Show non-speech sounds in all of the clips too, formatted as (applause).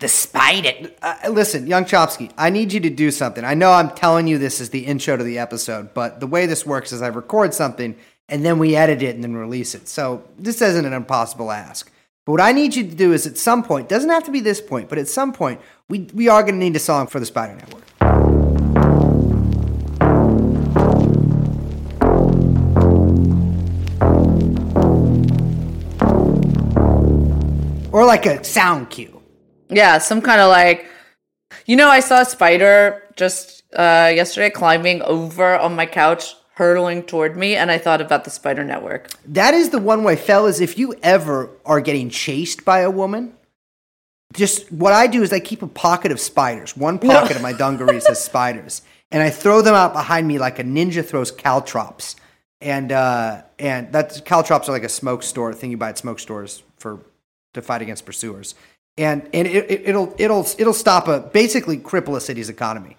The it. Uh, listen, young Chomsky, I need you to do something. I know I'm telling you this is the intro to the episode, but the way this works is I record something and then we edit it and then release it. So this isn't an impossible ask. But what I need you to do is at some point, doesn't have to be this point, but at some point, we, we are going to need a song for the Spider Network. Or like a sound cue. Yeah, some kind of like, you know, I saw a spider just uh, yesterday climbing over on my couch, hurtling toward me, and I thought about the spider network. That is the one way, fellas, if you ever are getting chased by a woman, just what I do is I keep a pocket of spiders. One pocket of my dungarees has spiders. And I throw them out behind me like a ninja throws caltrops. And uh, and that's caltrops are like a smoke store thing you buy at smoke stores for to fight against pursuers. And and it, it, it'll it'll it'll stop a basically cripple a city's economy.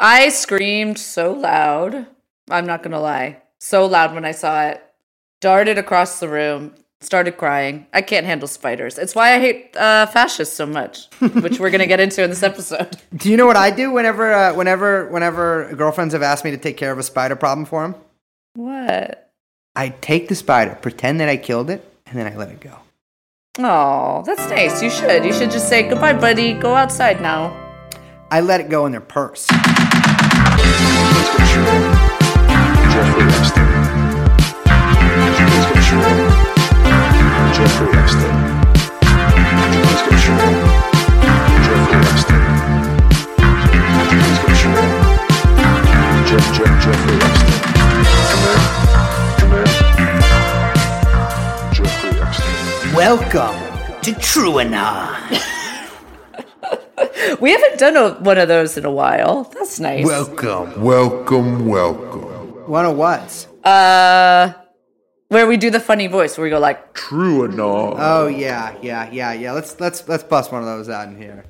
I screamed so loud. I'm not going to lie. So loud when I saw it. Darted across the room, started crying. I can't handle spiders. It's why I hate uh, fascists so much, (laughs) which we're going to get into in this episode. Do you know what I do whenever uh, whenever whenever girlfriends have asked me to take care of a spider problem for them? What? I take the spider, pretend that I killed it, and then I let it go. Oh, that's nice. You should. You should just say, goodbye, buddy. Go outside now. I let it go in their purse. Jeffrey Epstein. Welcome to TrueAnon. (laughs) We haven't done a, one of those in a while. That's nice. Welcome. Welcome, welcome. One of what? uh, where we do the funny voice, where we go like, True enough. Oh yeah, yeah, yeah, yeah. Let's let's let's bust one of those out in here.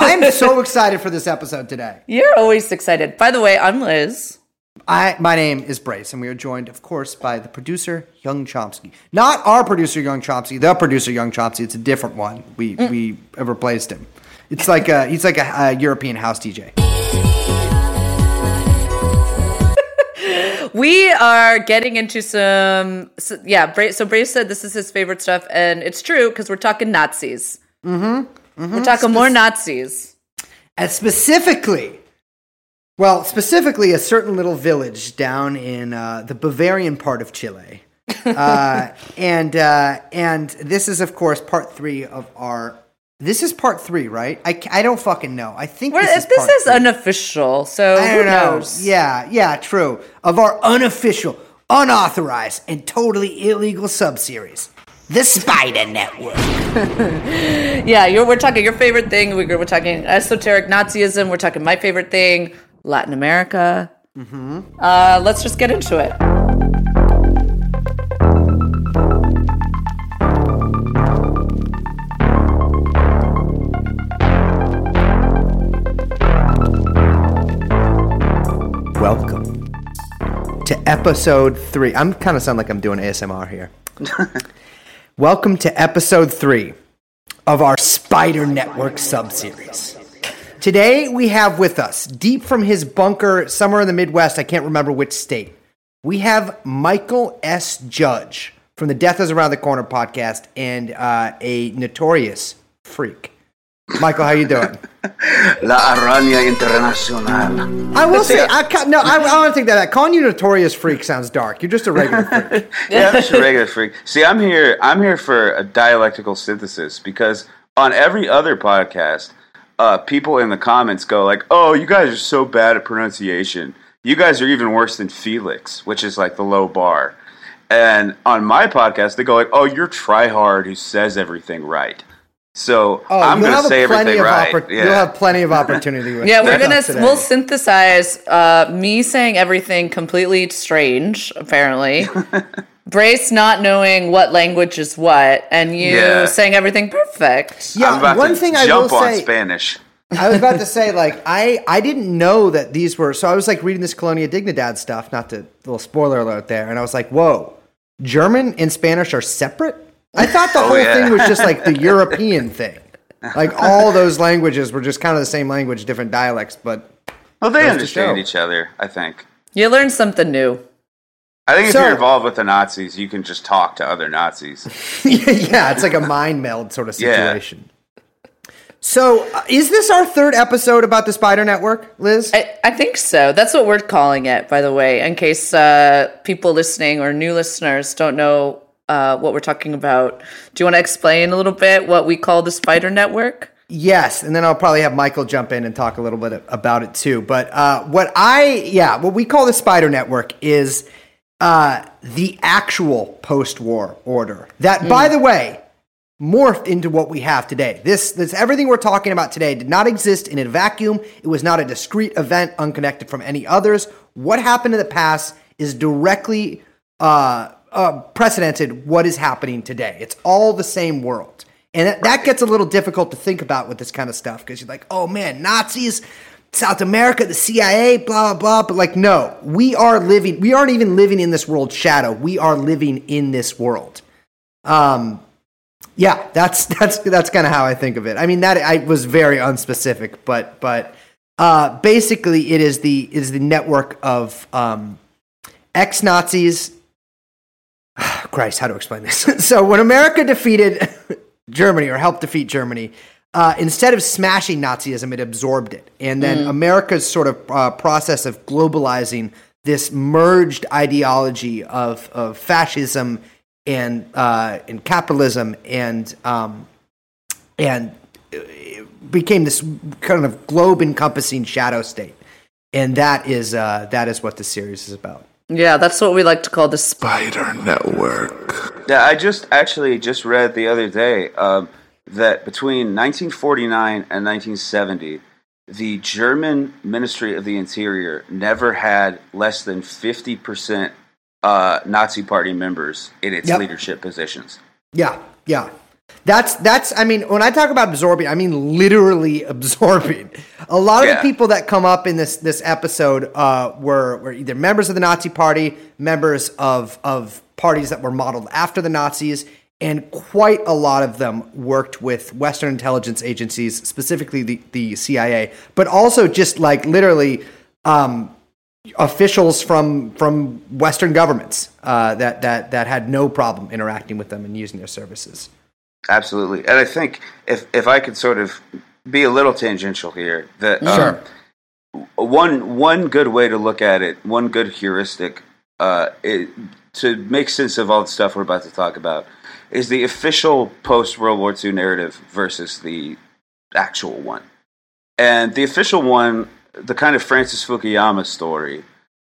I am so (laughs) excited for this episode today. "You're always excited." By the way, I'm Liz. I my name is Brace, and we are joined, of course, by the producer Young Chomsky. Not our producer Young Chomsky, the producer Young Chomsky. It's a different one. We we have replaced him. It's like a he's like a, a European house DJ. (laughs) We are getting into some, so, yeah. Bra- so Brace said this is his favorite stuff, and it's true because we're talking Nazis. Mm-hmm. We're talking more Nazis. And specifically, well, specifically a certain little village down in uh, the Bavarian part of Chile. (laughs) uh, and uh, and this is, of course, part three of our. This is part three, right? I, I don't fucking know. I think We're, this is this is unofficial, so I who know. knows? Yeah, yeah, true. Of our unofficial, unauthorized, and totally illegal subseries, The Spider Network. (laughs) Yeah, you're, we're talking your favorite thing. We're, we're talking esoteric Nazism. We're talking my favorite thing, Latin America. Mm-hmm. Uh, let's just get into it. welcome to episode three. I'm kind of sound like I'm doing ASMR here. (laughs) welcome to episode three of our Spider Network subseries. Today we have with us, deep from his bunker somewhere in the Midwest, I can't remember which state, we have Michael S. Judge from the Death is Around the Corner podcast and uh, a notorious freak. Michael, how you doing? (laughs) La Araña Internacional. I will say, I ca- no, I, I want to take that back. Calling you notorious freak sounds dark. You're just a regular freak. (laughs) Yeah, I'm just a regular freak. See, I'm here. I'm here for a dialectical synthesis because on every other podcast, uh, people in the comments go like, "Oh, you guys are so bad at pronunciation. You guys are even worse than Felix, which is like the low bar." And on my podcast, they go like, "Oh, you're tryhard who says everything right." So Oh, I'm going to say everything right. oppor- yeah. You'll have plenty of opportunity. With (laughs) Yeah, we're gonna we'll synthesize uh, me saying everything completely strange, apparently. (laughs) Brace not knowing what language is what, and you Yeah. saying everything perfect. Yeah, I'm about one to thing I jump will on say. Spanish. I was about to (laughs) say, like, I I didn't know that these were. So I was like reading this Colonia Dignidad stuff. Not to little spoiler alert there, and I was like, whoa, German and Spanish are separate. I thought the (laughs) oh, whole Oh, yeah. thing was just like the (laughs) European thing. Like all those languages were just kind of the same language, different dialects, but Well, they understand each other. I think. You learn something new. I think if So- you're involved with the Nazis, you can just talk to other Nazis. (laughs) yeah, it's like a mind meld sort of Yeah. situation. So, uh, is this our third episode about the Spider Network, Liz? I, I think so. That's what we're calling it, by the way, in case uh, people listening or new listeners don't know uh, what we're talking about. Do you want to explain a little bit what we call the Spider Network? Yes, and then I'll probably have Michael jump in and talk a little bit about it too. But uh, what I, yeah, what we call the Spider Network is uh, the actual post-war order. That, by the way, morphed into what we have today. This, this everything we're talking about today did not exist in a vacuum. It was not a discrete event unconnected from any others. What happened in the past is directly uh, uh, precedented what is happening today. It's all the same world. And that, that gets a little difficult to think about with this kind of stuff because you're like, oh man, Nazis, South America, the CIA, blah, blah, blah. But like, no, we are living, we aren't even living in this world shadow. We are living in this world. Um, yeah, that's (laughs) that's that's kind of how I think of it. I mean, that I was very unspecific, but but uh, basically, it is the is the network of um, ex Nazis. (sighs) Christ, how to explain this? (laughs) so when America defeated (laughs) Germany or helped defeat Germany, uh, instead of smashing Nazism, it absorbed it, and then America's sort of uh, process of globalizing this merged ideology of of fascism and uh, and capitalism and um, and it became this kind of globe encompassing shadow state, and that is uh, that is what the series is about. Yeah, that's what we like to call the Spider. Spider Network. Yeah, I just actually just read the other day um, that between 1949 and 1970, the German Ministry of the Interior never had less than 50 percent uh, Nazi Party members in its Yep. leadership positions. Yeah, yeah. That's that's. I mean, when I talk about absorbing, I mean literally (laughs) absorbing. A lot of Yeah. the people that come up in this this episode uh, were were either members of the Nazi Party, members of of parties that were modeled after the Nazis, and quite a lot of them worked with Western intelligence agencies, specifically the the CIA, but also just like literally. Um, officials from from Western governments uh, that that that had no problem interacting with them and using their services. Absolutely, and I think if if I could sort of be a little tangential here, that um, one one good way to look at it, one good heuristic uh, it, to make sense of all the stuff we're about to talk about, is the official post World War II narrative versus the actual one. And the official one, the kind of Francis Fukuyama story,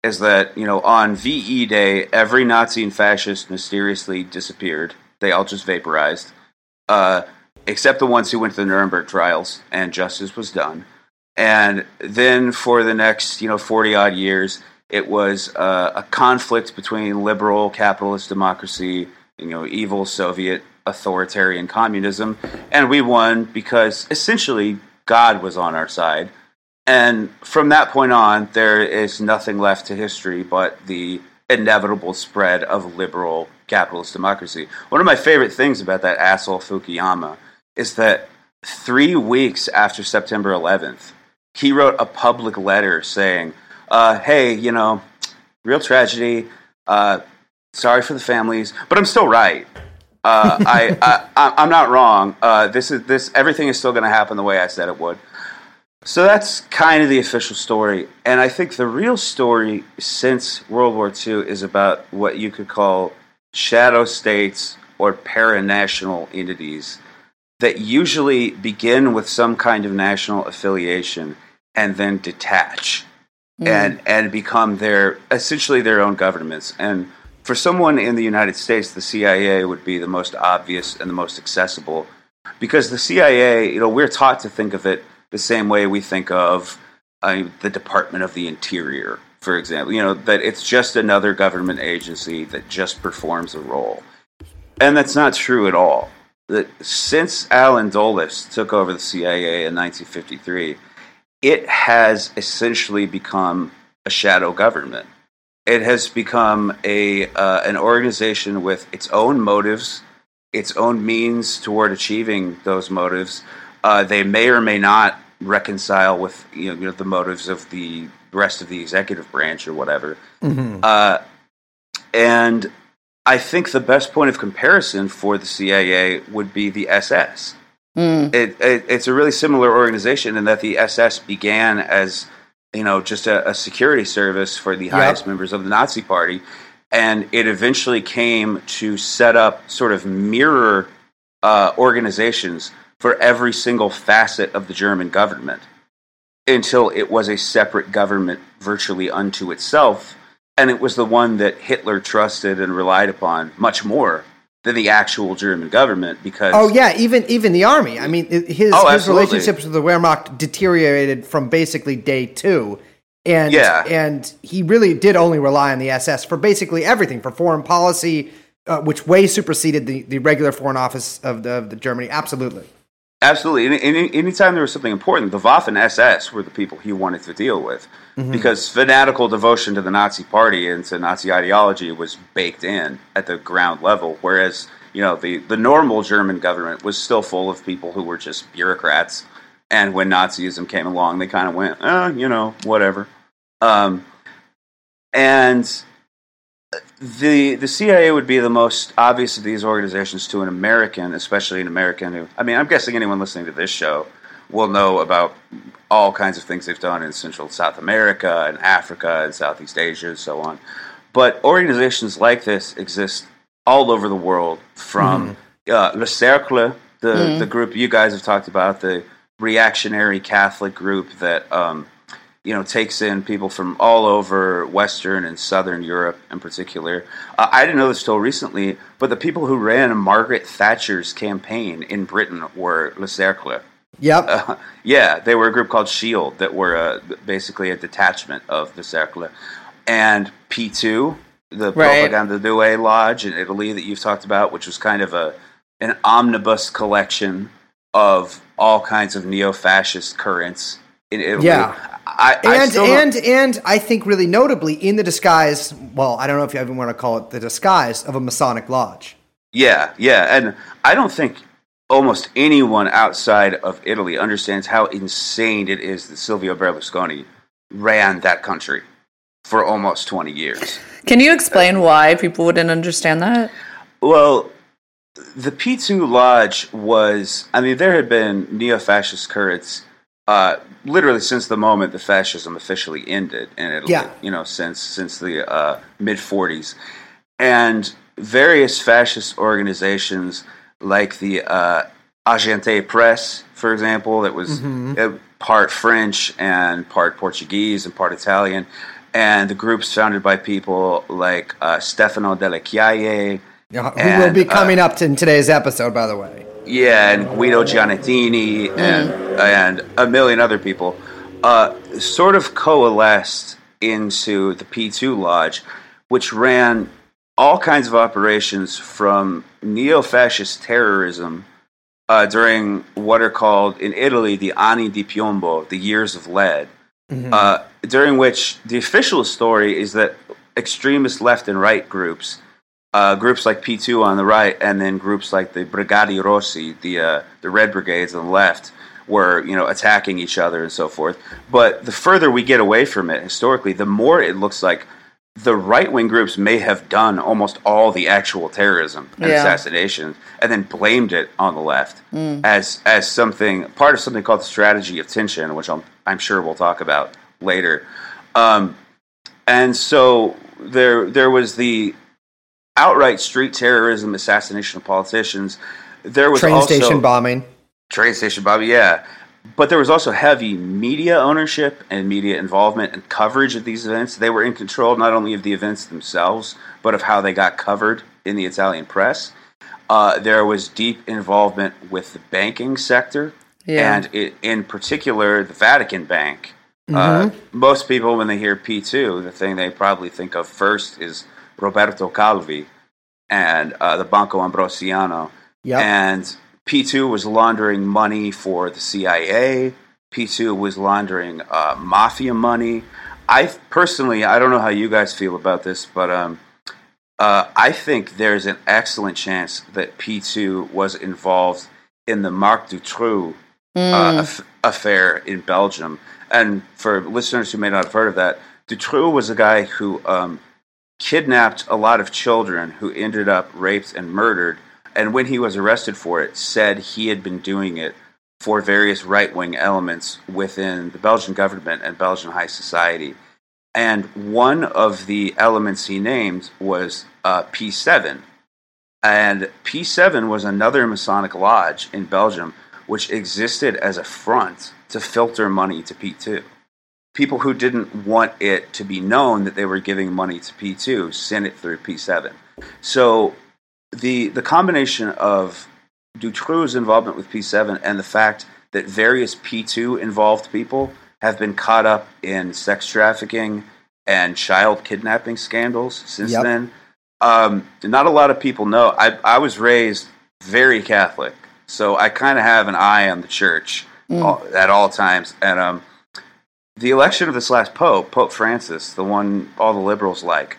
is that you know on VE Day, every Nazi and fascist mysteriously disappeared. They all just vaporized, uh, except the ones who went to the Nuremberg trials, and justice was done. And then for the next you know forty odd years, it was uh, a conflict between liberal capitalist democracy, you know, evil Soviet authoritarian communism, and we won because essentially God was on our side. And from that point on, there is nothing left to history but the inevitable spread of liberal capitalist democracy. One of my favorite things about that asshole Fukuyama is that three weeks after September 11th, he wrote a public letter saying, uh, hey, you know, real tragedy. Uh, sorry for the families, but I'm still right. Uh, I, I, I, I'm not wrong. Uh, this is this. Everything is still going to happen the way I said it would. So that's kind of the official story. And I think the real story since World War II is about what you could call shadow states or paranational entities that usually begin with some kind of national affiliation and then detach and, and become their essentially their own governments. And for someone in the United States, the CIA would be the most obvious and the most accessible because the CIA, you know, we're taught to think of it the same way we think of uh, the Department of the Interior, for example. You know, that it's just another government agency that just performs a role. And that's not true at all. That since Allen Dulles took over the CIA in 1953, it has essentially become a shadow government. It has become a uh, an organization with its own motives, its own means toward achieving those motives, Uh, they may or may not reconcile with you know, you know the motives of the rest of the executive branch or whatever. Uh, and I think the best point of comparison for the CIA would be the SS. It, it, it's a really similar organization in that the SS began as you know just a, a security service for the highest members of the Nazi Party, and it eventually came to set up sort of mirror uh, organizations for every single facet of the German government until it was a separate government virtually unto itself. And it was the one that Hitler trusted and relied upon much more than the actual German government because Oh yeah, even even the army. I mean, his Oh, his relationships with the Wehrmacht deteriorated from basically day two, and Yeah. and he really did only rely on the SS for basically everything for foreign policy, uh, which way superseded the, the regular foreign office of the, of the Germany. Absolutely. Absolutely. Any, any, anytime there was something important, the Waffen SS were the people he wanted to deal with because fanatical devotion to the Nazi party and to Nazi ideology was baked in at the ground level. Whereas, you know, the, the normal German government was still full of people who were just bureaucrats. And when Nazism came along, they kind of went, uh, you know, whatever. Um, and the the CIA would be the most obvious of these organizations to an American, especially an American who I mean, I'm guessing anyone listening to this show will know about all kinds of things they've done in Central South America and Africa and Southeast Asia and so on. But organizations like this exist all over the world, from uh, Le Cercle, the the group you guys have talked about, the reactionary Catholic group that um, you know takes in people from all over Western and Southern Europe in particular. Uh, I didn't know this till recently, but the people who ran Margaret Thatcher's campaign in Britain were Le Cercle. Yep. Yeah, they were a group called Shield that were uh, basically a detachment of the Cercle, and P2, the Right. Propaganda Due Lodge in Italy that you've talked about, which was kind of a an omnibus collection of all kinds of neo-fascist currents in Italy. Yeah. I, I and and and I think really notably in the disguise. Well, I don't know if you even want to call it the disguise of a Masonic lodge. Yeah, yeah, and I don't think almost anyone outside of Italy understands how insane it is that Silvio Berlusconi ran that country for almost 20 years. Can you explain why people wouldn't understand that? Well, the P2 Lodge was, I mean, there had been neo fascist currents uh, literally since the moment the fascism officially ended in Italy, Yeah. you know, since, since the uh, mid 40s. And various fascist organizations like the uh, Aginter Press, for example, that was uh, part French and part Portuguese and part Italian, and the groups founded by people like uh, Stefano Delle Chiaie, Who will And, be uh, coming up in today's episode, by the way. yeah, and Guido Giannettini and and a million other people, uh, sort of coalesced into the P2 Lodge, which ran all kinds of operations from neo-fascist terrorism uh, during what are called in Italy the Anni di Piombo, the years of lead, uh, during which the official story is that extremist left and right groups uh, groups like P2 on the right, and then groups like the Brigate Rosse, the uh, the Red Brigades on the left, were you know attacking each other and so forth. But the further we get away from it historically, the more it looks like the right wing groups may have done almost all the actual terrorism and Yeah. assassinations, and then blamed it on the left as as something part of something called the strategy of tension, which I'm I'm sure we'll talk about later. Um, and so there there was the outright street terrorism, assassination of politicians. There was Train also station bombing. train station, bombing. Yeah, but there was also heavy media ownership and media involvement and coverage of these events. They were in control not only of the events themselves, but of how they got covered in the Italian press. Uh, there was deep involvement with the banking sector, Yeah. and it, in particular, the Vatican Bank. Uh, most people, when they hear P2, the thing they probably think of first is Roberto Calvi and uh, the Banco Ambrosiano. Yep. And P2 was laundering money for the CIA. P2 was laundering uh, mafia money. I personally, I don't know how you guys feel about this, but um, uh, I think there's an excellent chance that P2 was involved in the Marc Dutroux uh, aff- affair in Belgium. And for listeners who may not have heard of that, Dutroux was a guy who um, kidnapped a lot of children who ended up raped and murdered. And when he was arrested for it, said he had been doing it for various right wing elements within the Belgian government and Belgian high society. And one of the elements he named was uh, P7. And P7 was another Masonic lodge in Belgium which existed as a front to filter money to P2. People who didn't want it to be known that they were giving money to P2 sent it through P7. So the the combination of Dutroux's involvement with P7 and the fact that various P2 involved people have been caught up in sex trafficking and child kidnapping scandals since Yep. then. Um, not a lot of people know. I, I was raised very Catholic, so I kind of have an eye on the church all, at all times. And um, the election of this last pope, Pope Francis, the one all the liberals like,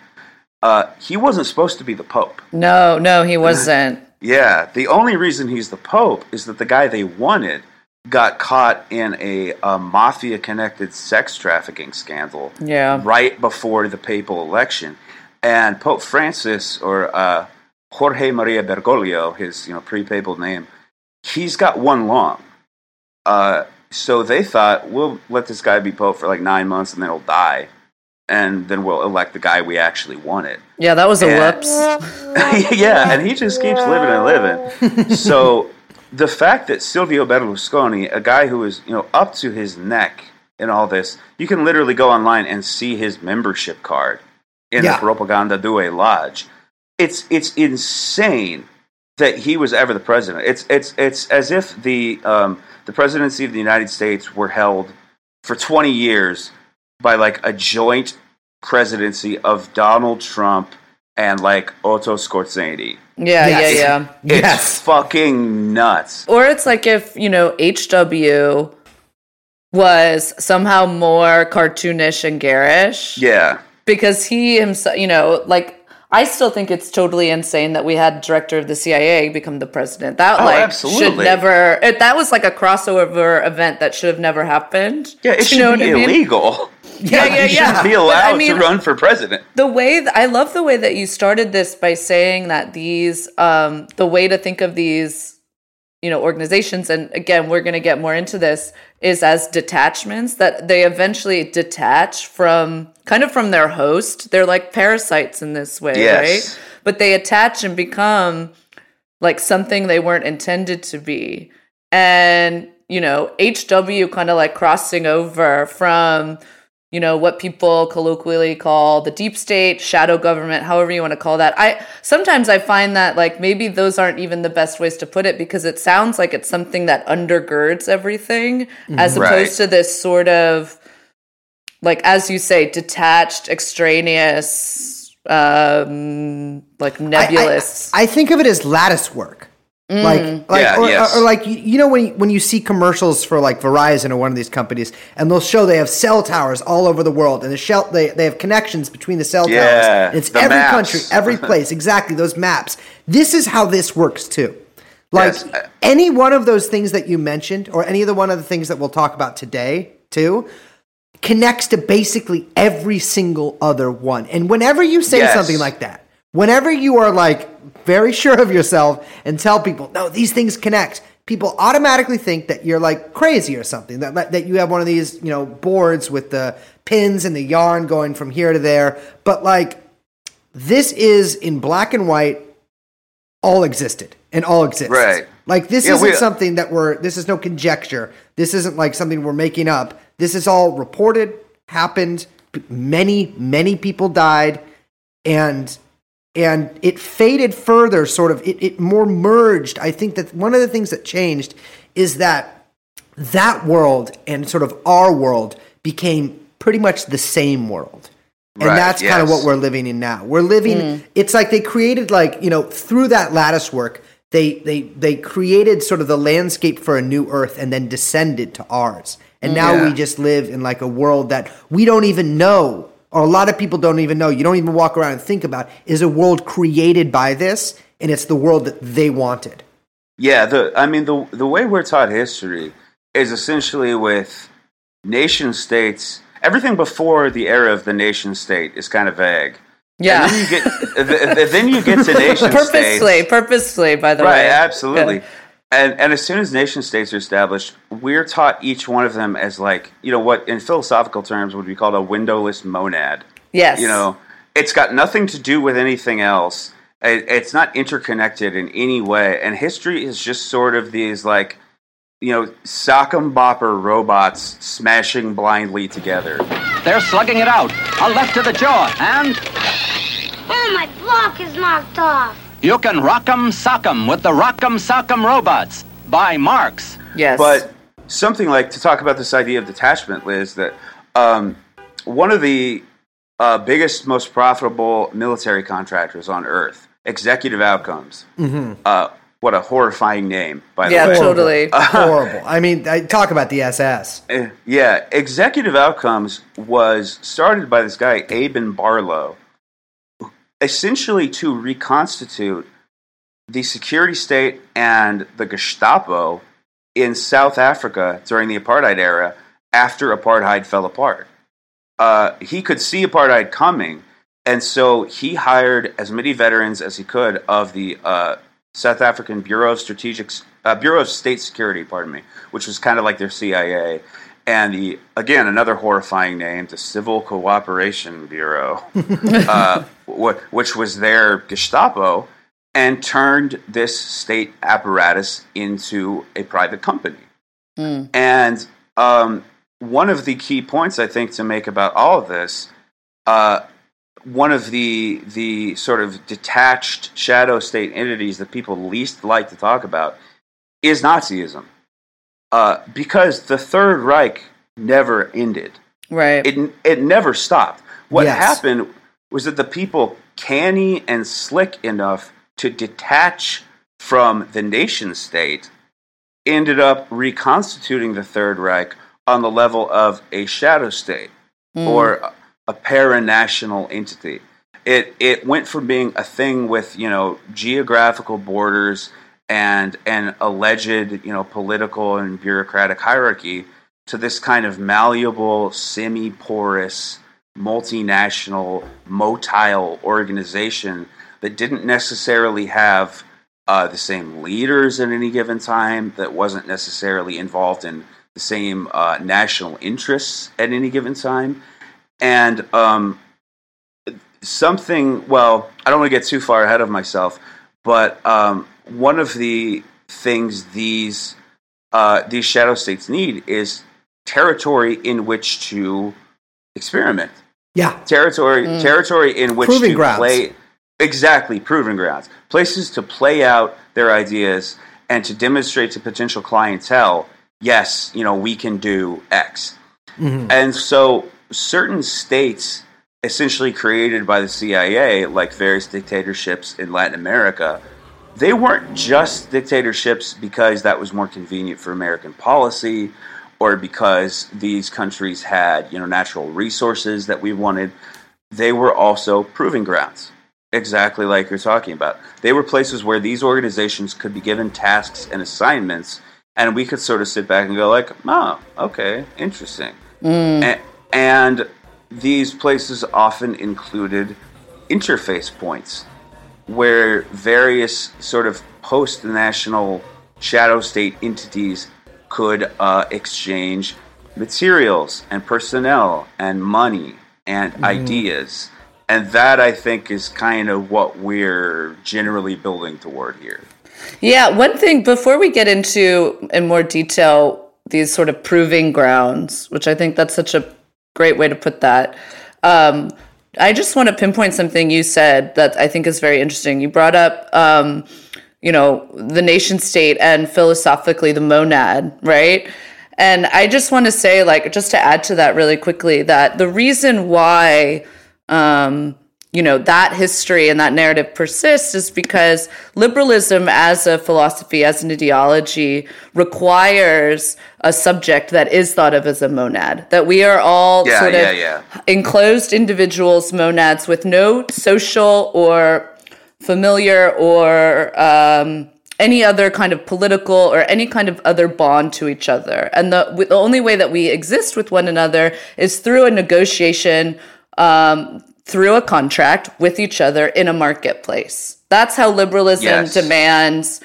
uh, he wasn't supposed to be the pope. No, no, he wasn't. Yeah, the only reason he's the Pope is that the guy they wanted got caught in a, a mafia connected sex trafficking scandal Yeah. right before the papal election. And Pope Francis, or uh, Jorge Mario Bergoglio, his you know pre papal name, he's got one long. Uh, so they thought, we'll let this guy be Pope for like nine months and then he'll die. And then we'll elect the guy we actually wanted Yeah, that was a Yeah. whoops. (laughs) yeah, and he just keeps living and living. so the fact that Silvio Berlusconi, a guy who is you know up to his neck in all this, you can literally go online and see his membership card in Yeah. the Propaganda Due Lodge. It's it's insane that he was ever the president. It's it's it's as if the um, the presidency of the United States were held for twenty years by like a joint presidency of Donald Trump and like Otto Skorzeny. Yeah, Yes. yeah, yeah. It's Yes. fucking nuts. Or it's like if, you know, HW was somehow more cartoonish and garish. Yeah. Because he himself, you know, like I still think it's totally insane that we had director of the CIA become the president. That Oh, like should never it, that was like a crossover event that should have never happened. Yeah, it Do should know be what I mean? Yeah, yeah, you yeah. shouldn't be allowed I mean, to run for president. the way th- I love the way that you started this by saying that these um the way to think of these you know organizations and again we're going to get more into this is as detachments that they eventually detach from kind of from their host they're like parasites in this way Yes. right but they attach and become like something they weren't intended to be and you know hw kind of like crossing over from you know what people colloquially call the deep state shadow government however you want to call that. I sometimes i find that like maybe those aren't even the best ways to put it because it sounds like it's something that undergirds everything as opposed to this sort of like as you say detached extraneous um like I- I- nebulous. I, think of it as lattice work. Like, mm. like, Yeah, or, yes. or, like you, you know when you, when you see commercials for like Verizon or one of these companies, and they'll show they have cell towers all over the world, and the shell they they have connections between the cell Yeah, towers. And it's every maps. country, every (laughs) place, exactly those maps. This is how this works too. Like Yes, any one of those things that you mentioned, or any of the one of the things that we'll talk about today too, connects to basically every single other one. And whenever you say Yes. something like that, whenever you are like very sure of yourself and tell people, no, these things connect, people automatically think that you're like crazy or something. That that you have one of these, you know, boards with the pins and the yarn going from here to there. But like this is in black and white all existed and all exists. Right. Like this Yeah, isn't we- uh, something that we're this is no conjecture. This isn't like something we're making up. This is all reported, happened, many many people died and and it faded further sort of it, it more merged. I think that one of the things that changed is that that world and sort of our world became pretty much the same world. And Right, that's kind of what we're living in now. We're living mm. it's like they created like, you know, through that lattice work, they they they created sort of the landscape for a new earth and then descended to ours. And now mm. Yeah. we just live in like a world that we don't even know or a lot of people don't even know. You don't even walk around and think about is a world created by this and it's the world that they wanted. Yeah, the I mean the the way we're taught history is essentially with nation states. Everything before the era of the nation state is kind of vague. Yeah. And then you get th- th- then you get to (laughs) nation purposely, states. purposely, by the Right, way. Right, absolutely. Yeah. And and as soon as nation states are established, we're taught each one of them as like you know what in philosophical terms would be called a windowless monad. Yes. You know, it's got nothing to do with anything else. It, it's not interconnected in any way, and history is just sort of these like you know sock'em bopper robots smashing blindly together. They're slugging it out. A left to the jaw, and Oh, my block is knocked off. You can rock 'em, sock 'em with the Rock'em Sock'em Robots by Marx. Yes. But something like to talk about this idea of detachment, Liz, that um, one of the uh, biggest, most profitable military contractors on earth, Executive Outcomes. Uh, what a horrifying name, by the yeah, way. totally. (laughs) Horrible. I mean, I, talk about the SS. Uh, yeah, Executive Outcomes was started by this guy, Eeben Barlow, essentially to reconstitute the security state and the Gestapo in South Africa during the apartheid era after apartheid fell apart. Uh, he could see apartheid coming, and so he hired as many veterans as he could of the uh, South African Bureau of Strategic uh, Bureau of State Security, pardon me, which was kind of like their CIA, and the again another horrifying name, the Civil Cooperation Bureau, (laughs) uh, wh- which was their Gestapo, and turned this state apparatus into a private company. And um, one of the key points I think to make about all of this, uh, one of the the sort of detached shadow state entities that people least like to talk about is Nazism, uh, because the Third Reich never ended. right. It it never stopped. What Yes. happened was that the people canny and slick enough to detach from the nation state ended up reconstituting the Third Reich on the level of a shadow state or a- a paranational entity. It it went from being a thing with you know geographical borders and an alleged you know political and bureaucratic hierarchy to this kind of malleable, semi-porous, multinational, motile organization that didn't necessarily have uh, the same leaders at any given time, that wasn't necessarily involved in the same uh, national interests at any given time. And um, something, well, I don't want to get too far ahead of myself, but um, one of the things these uh, these shadow states need is territory in which to experiment. Yeah. territory territory in which Proving to grounds. play exactly proving grounds. Places to play out their ideas and to demonstrate to potential clientele yes you know we can do x. And so certain states essentially created by the CIA like various dictatorships in Latin America they weren't just dictatorships because that was more convenient for American policy or because these countries had, you know, natural resources that we wanted. They were also proving grounds. Exactly like you're talking about. They were places where these organizations could be given tasks and assignments and we could sort of sit back and go like, "Oh, okay, interesting." Mm. A- and these places often included interface points where various sort of post national shadow state entities could uh, exchange materials and personnel and money and ideas. And that I think is kind of what we're generally building toward here. Yeah, one thing before we get into in more detail these sort of proving grounds, which I think that's such a great way to put that. Um, I just want to pinpoint something you said that I think is very interesting. You brought up, um, you know, the nation state and philosophically the monad, right? And I just want to say, like, just to add to that really quickly, that the reason why um, you know that history and that narrative persists is because liberalism as a philosophy as an ideology requires a subject that is thought of as a monad that we are all Yeah, sort yeah, of yeah. enclosed individuals monads with no social or familiar or um, any other kind of political or any kind of other bond to each other. And the, the only way that we exist with one another is through a negotiation, um, through a contract with each other in a marketplace. That's how liberalism Yes. demands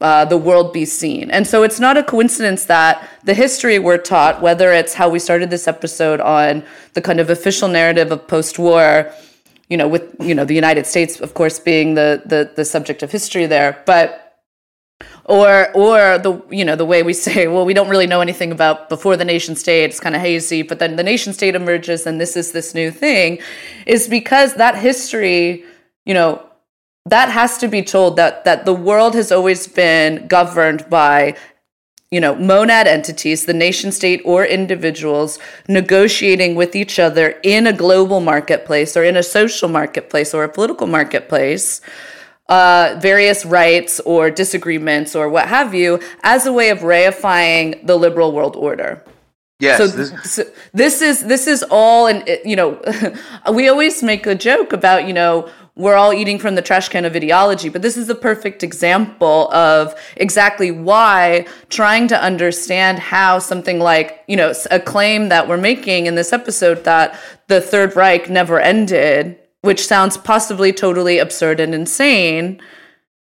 uh, the world be seen. And so it's not a coincidence that the history we're taught, whether it's how we started this episode on the kind of official narrative of post-war, you know, with you know the United States, of course, being the the, the subject of history there, but or or the you know the way we say well we don't really know anything about before the nation state. It's kind of hazy but then the nation state emerges and this is this new thing. Is because that history you know that has to be told that that the world has always been governed by you know monad entities the nation state or individuals negotiating with each other in a global marketplace or in a social marketplace or a political marketplace uh, various rights or disagreements or what have you as a way of reifying the liberal world order. Yes, so, this, so this is this is all and you know (laughs) we always make a joke about you know we're all eating from the trash can of ideology but this is a perfect example of exactly why trying to understand how something like you know a claim that we're making in this episode that the third reich never ended which sounds possibly totally absurd and insane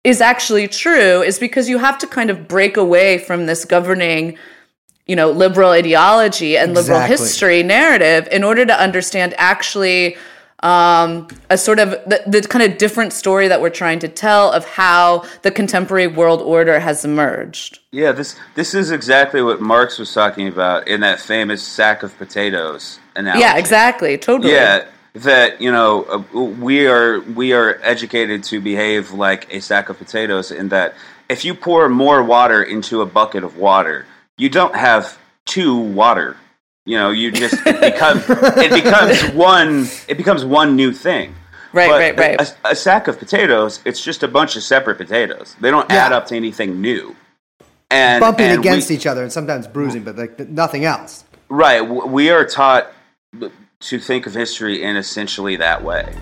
is actually true is because you have to kind of break away from this governing you know liberal ideology and liberal history narrative in order to understand actually um, a sort of the, the kind of different story that we're trying to tell of how the contemporary world order has emerged. Yeah, this this is exactly what Marx was talking about in that famous sack of potatoes analogy. yeah exactly. Totally. Yeah, that you know uh, we are we are educated to behave like a sack of potatoes in that if you pour more water into a bucket of water, you don't have two water. You know, you just it (laughs) becomes it becomes one it becomes one new thing. Right, But right, right. A, a sack of potatoes, it's just a bunch of separate potatoes. They don't Yeah. add up to anything new. And bumping and against we, each other and sometimes bruising, but like nothing else. Right. We are taught to think of history in essentially that way.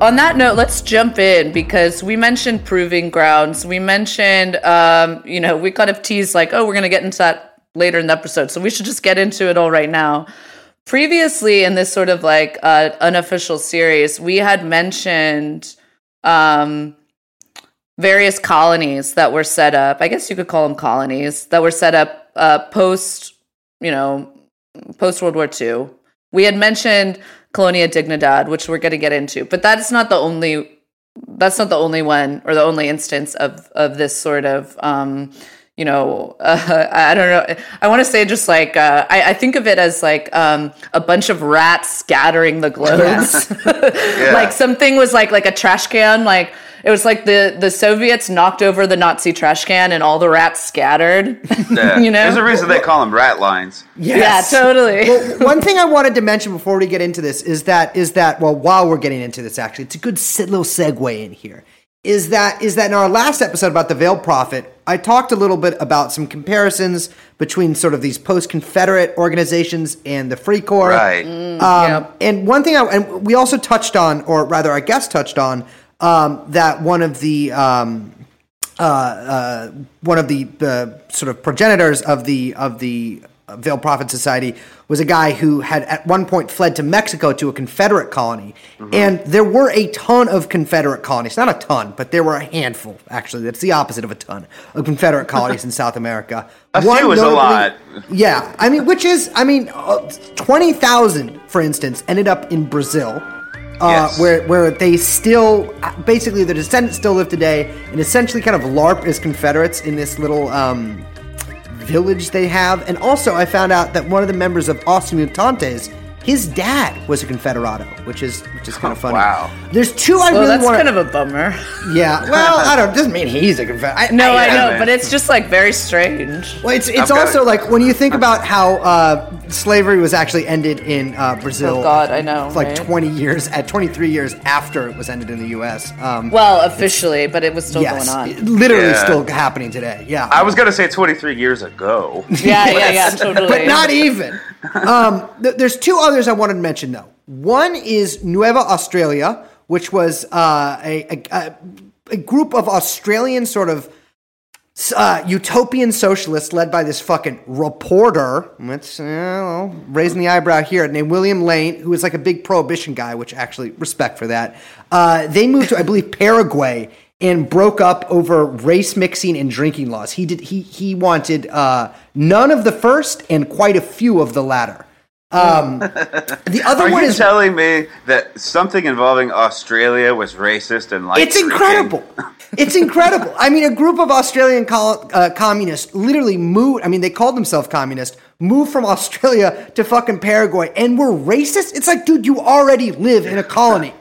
on that note, let's jump in because we mentioned proving grounds. We mentioned, um, you know, we kind of teased like, oh, we're going to get into that later in the episode. So we should just get into it all right now. Previously, in this sort of like uh, unofficial series, we had mentioned um, various colonies that were set up. I guess you could call them colonies that were set up uh, post, you know, post World War II. We had mentioned Colonia Dignidad, which we're going to get into, but that's not the only. That's not the only one or the only instance of of this sort of. Um, you know, (laughs) uh, I don't know. I want to say just like uh, I, I think of it as like um, a bunch of rats scattering the globes. (laughs) like something was like like a trash can. Like it was like the the Soviets knocked over the Nazi trash can and all the rats scattered. (laughs) Yeah. you know, There's a reason they call them rat lines. Yes. yeah, totally. well, one thing I wanted to mention before we get into this is that is that well, while we're getting into this, actually, it's a good se- little segue in here. Is that is that in our last episode about the Veiled Prophet, I talked a little bit about some comparisons between sort of these post-Confederate organizations and the Free Corps. Right. Um, Yep. And one thing, I, and we also touched on, or rather, our guest touched on, um, that one of the um, uh, uh, one of the uh, sort of progenitors of the of the Veiled Prophet Society was a guy who had at one point fled to Mexico to a Confederate colony, and there were a ton of Confederate colonies. Not a ton, but there were a handful. Actually, that's the opposite of a ton of Confederate colonies in (laughs) South America. A few is a lot. Yeah, I mean, which is, I mean, uh, twenty thousand, for instance, ended up in Brazil, uh, Yes. where where they still, basically, the descendants still live today, and essentially kind of LARP as Confederates in this little um, village they have. And also, I found out that one of the members of Os Mutantes his dad was a Confederado, which is which is kind of funny. Wow. There's two I Well, really that's want. kind of a bummer. (laughs) yeah. Well, I don't. Doesn't mean he's a Confederate. No, I, Yeah, know, man. but it's just like very strange. Well, it's it's I've also it. like when you think about how uh, slavery was actually ended in uh, Brazil. Oh, God, I know, It's like right? 20 years, at 23 years after it was ended in the U.S. Um, Well, officially, but it was still yes, going on. literally Yeah. still happening today. Yeah, I was gonna say 23 years ago. Yeah, yeah, (laughs) yeah, totally. but not even. (laughs) Um, th- there's two others I wanted to mention though. One is Nueva Australia, which was uh, a, a, a, group of Australian sort of uh, utopian socialists led by this fucking reporter. Let's uh, well, raising the eyebrow here, named William Lane, who was like a big prohibition guy, which actually respect for that. Uh, they moved to, I believe, Paraguay and broke up over race mixing and drinking laws. He did. He he wanted uh, none of the first and quite a few of the latter. Um, (laughs) the other Are one you is telling me that something involving Australia was racist and like? It's incredible. It's incredible. I mean, a group of Australian col- uh, communists literally moved. I mean, they called themselves communist. Moved from (laughs) Australia to fucking Paraguay and were racist. It's like, dude, you already live in a colony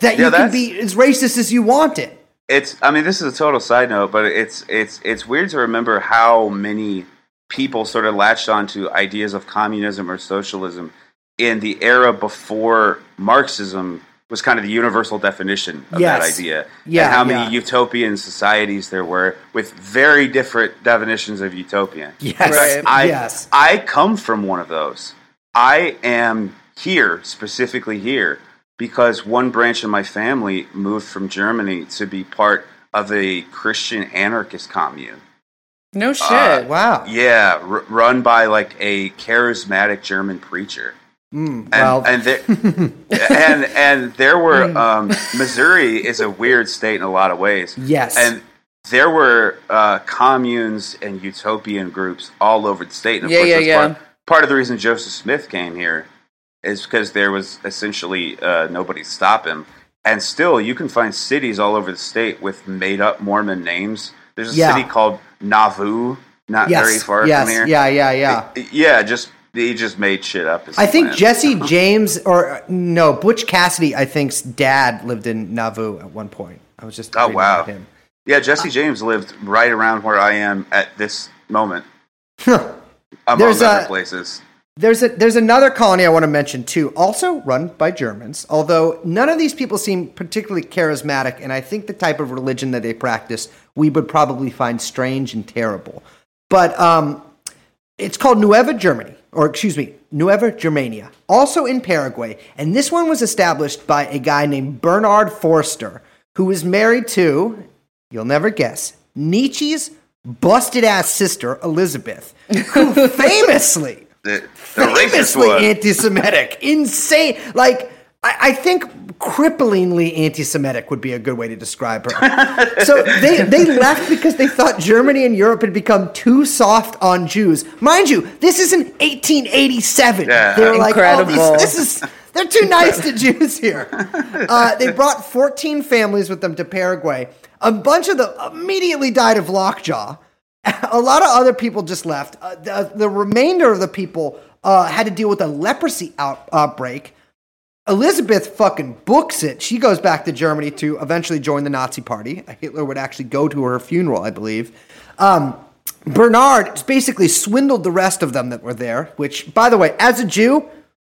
that Yeah, you can be as racist as you want it. It's. I mean, this is a total side note, but it's it's it's weird to remember how many people sort of latched onto ideas of communism or socialism in the era before Marxism was kind of the universal definition of that idea. Yeah, and how many yeah. utopian societies there were with very different definitions of utopia. Yes. Right. I, yes. I come from one of those. I am here, specifically here, because one branch of my family moved from Germany to be part of a Christian anarchist commune. No shit. Uh, Wow. Yeah, r- run by like a charismatic German preacher. Mm, And, well, and there, (laughs) and and there were um, Missouri is a weird state in a lot of ways. Yes. and there were uh, communes and utopian groups all over the state. And of Yeah, course, yeah, that's yeah. Part, part of the reason Joseph Smith came here is because there was essentially uh, nobody to stop him. And still, you can find cities all over the state with made up Mormon names. There's a Yeah. city called Nauvoo, not yes. very far yes. from here. Yeah. Yeah. Yeah. Yeah, just he just made shit up. as I think went. Jesse (laughs) James or no Butch Cassidy. I think's dad lived in Nauvoo at one point. I was just Oh, wow. him. Yeah, Jesse James lived right around where I am at this moment, among There's other a- places. There's a there's another colony I want to mention too, also run by Germans. Although none of these people seem particularly charismatic, and I think the type of religion that they practice we would probably find strange and terrible. But um, it's called Nueva Germany, or excuse me, Nueva Germania, also in Paraguay, and this one was established by a guy named Bernard Forster, who was married to, you'll never guess, Nietzsche's busted ass sister Elizabeth, who (laughs) famously The, the famously anti-Semitic, insane. Like I, I think cripplingly anti-Semitic would be a good way to describe her. (laughs) so they they left because they thought Germany and Europe had become too soft on Jews. Mind you, this is in 1887. Yeah. they were like, oh, Incredible. these, this is. They're too nice to Jews here. (laughs) Uh, they brought 14 families with them to Paraguay. A bunch of them immediately died of lockjaw. A lot of other people just left. Uh, the, the remainder of the people uh, had to deal with a leprosy out, outbreak. Elizabeth fucking books it. She goes back to Germany to eventually join the Nazi Party. Hitler would actually go to her funeral, I believe. Um, Bernard basically swindled the rest of them that were there, which, by the way, as a Jew,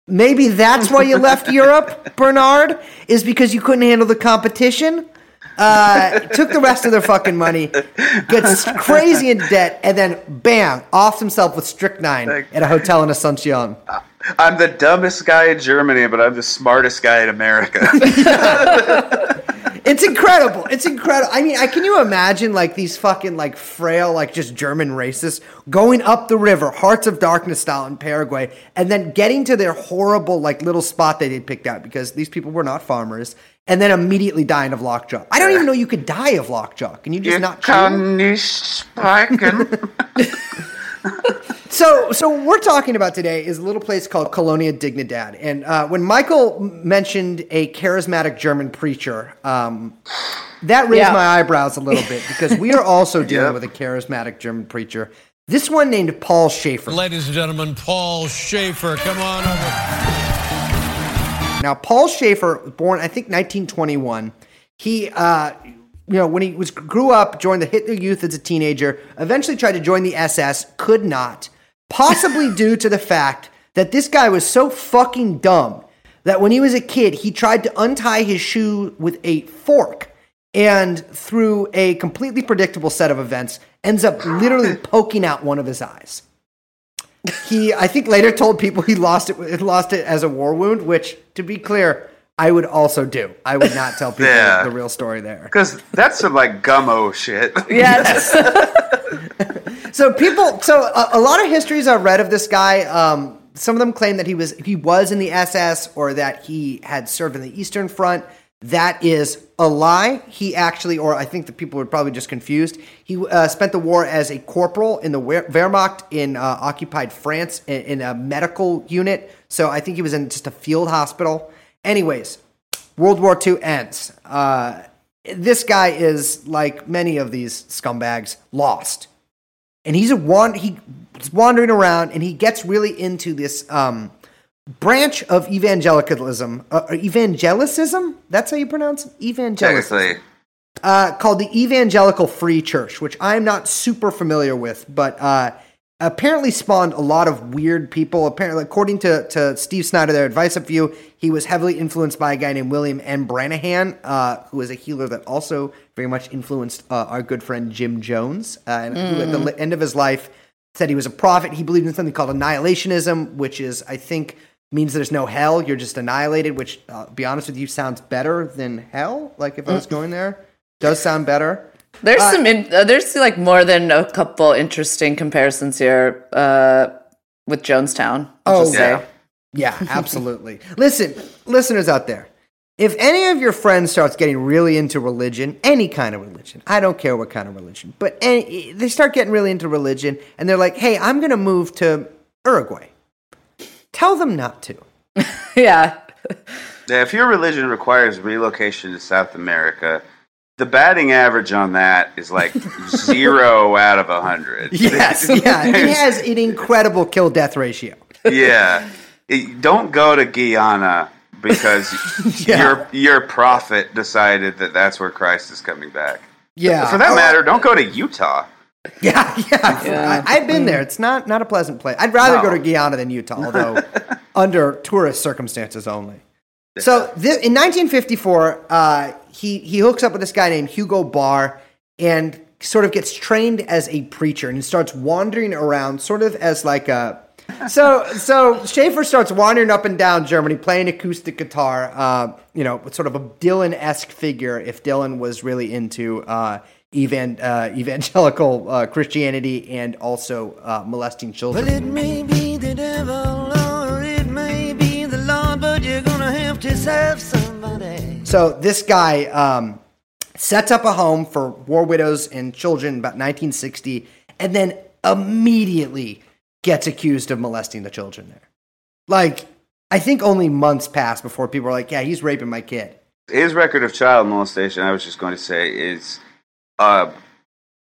maybe that's why you left (laughs) Europe, Bernard, is because you couldn't handle the competition. Uh, took the rest of their fucking money, gets crazy into debt, and then bam, offs himself with strychnine at a hotel in Asuncion. I'm the dumbest guy in Germany, but I'm the smartest guy in America. (laughs) It's incredible. It's incredible. I mean, I can you imagine like these fucking like frail, like just German racists going up the river, Hearts of Darkness style in Paraguay, and then getting to their horrible like little spot that they'd picked out because these people were not farmers, and then immediately dying of lockjaw. I don't even know you could die of lockjaw. Can you just not chew? kann nicht sprechen. So, so what we're talking about today is a little place called Colonia Dignidad. And uh, when Michael mentioned a charismatic German preacher, um, that raised Yeah. my eyebrows a little bit because we are also (laughs) dealing Yep. with a charismatic German preacher. This one named Paul Schaefer. Ladies and gentlemen, Paul Schaefer, come on over. Now, Paul Schaefer, was born I think 1921. He, uh, you know, when he was grew up, joined the Hitler Youth as a teenager. Eventually, tried to join the SS, could not. Possibly (laughs) due to the fact that this guy was so fucking dumb that when he was a kid, he tried to untie his shoe with a fork, and through a completely predictable set of events, ends up literally (laughs) poking out one of his eyes he I think later told people he lost it lost it as a war wound, which to be clear, I would also do. I would not tell people Yeah. the real story there. Because that's some like gummo shit. Yes. (laughs) So people, so a, a lot of histories I've read of this guy. Um, some of them claim that he was he was in the SS or that he had served in the Eastern Front. That is a lie. He actually, or I think the people were probably just confused. He uh, spent the war as a corporal in the Wehrmacht in uh, occupied France in, in a medical unit. So I think he was in just a field hospital. Anyways, World War II ends. Uh, this guy is like many of these scumbags, lost and he's a wan- he's wandering around and he gets really into this um, branch of evangelicalism uh, evangelicism that's how you pronounce it, evangelicism. Uh, called the evangelical free church which i'm not super familiar with but uh, apparently spawned a lot of weird people. Apparently according to, to steve snyder their advice of you he was heavily influenced by a guy named william m. Branham uh, who was a healer that also very much influenced uh, our good friend jim jones uh, and who at the li- end of his life said he was a prophet. He believed in something called annihilationism which is i think means there's no hell you're just annihilated which uh, be honest with you sounds better than hell. Like if i was going there does sound better There's some. In, uh, there's like more than a couple interesting comparisons here uh, with Jonestown. I'll Oh, just say. yeah. Yeah, (laughs) absolutely. Listen, listeners out there, if any of your friends starts getting really into religion, any kind of religion, I don't care what kind of religion, but any, they start getting really into religion and they're like, hey, I'm going to move to Uruguay. Tell them not to. (laughs) yeah. yeah, if your religion requires relocation to South America, the batting average on that is like (laughs) zero out of a hundred. Yes, (laughs) yeah. It has an incredible kill death ratio. yeah. Don't go to Guyana because (laughs) Yeah. your your prophet decided that that's where Christ is coming back. Yeah. For that matter, don't go to Utah. Yeah, yeah. Yeah. I, I've been there. It's not not a pleasant place. I'd rather No. go to Guyana than Utah, although under tourist circumstances only. So thi- in 1954, uh, he he hooks up with this guy named Hugo Baar and sort of gets trained as a preacher and he starts wandering around, sort of as like a. (laughs) So so Schaefer starts wandering up and down Germany playing acoustic guitar. Uh, you know, sort of a Dylan esque figure. If Dylan was really into uh, evan uh, evangelical uh, Christianity and also uh, molesting children. Well, gonna have to serve somebody. So this guy um, sets up a home for war widows and children about 1960, and then immediately gets accused of molesting the children there. Like, I think only months passed before people were like, "Yeah, he's raping my kid." His record of child molestation, I was just going to say, is uh,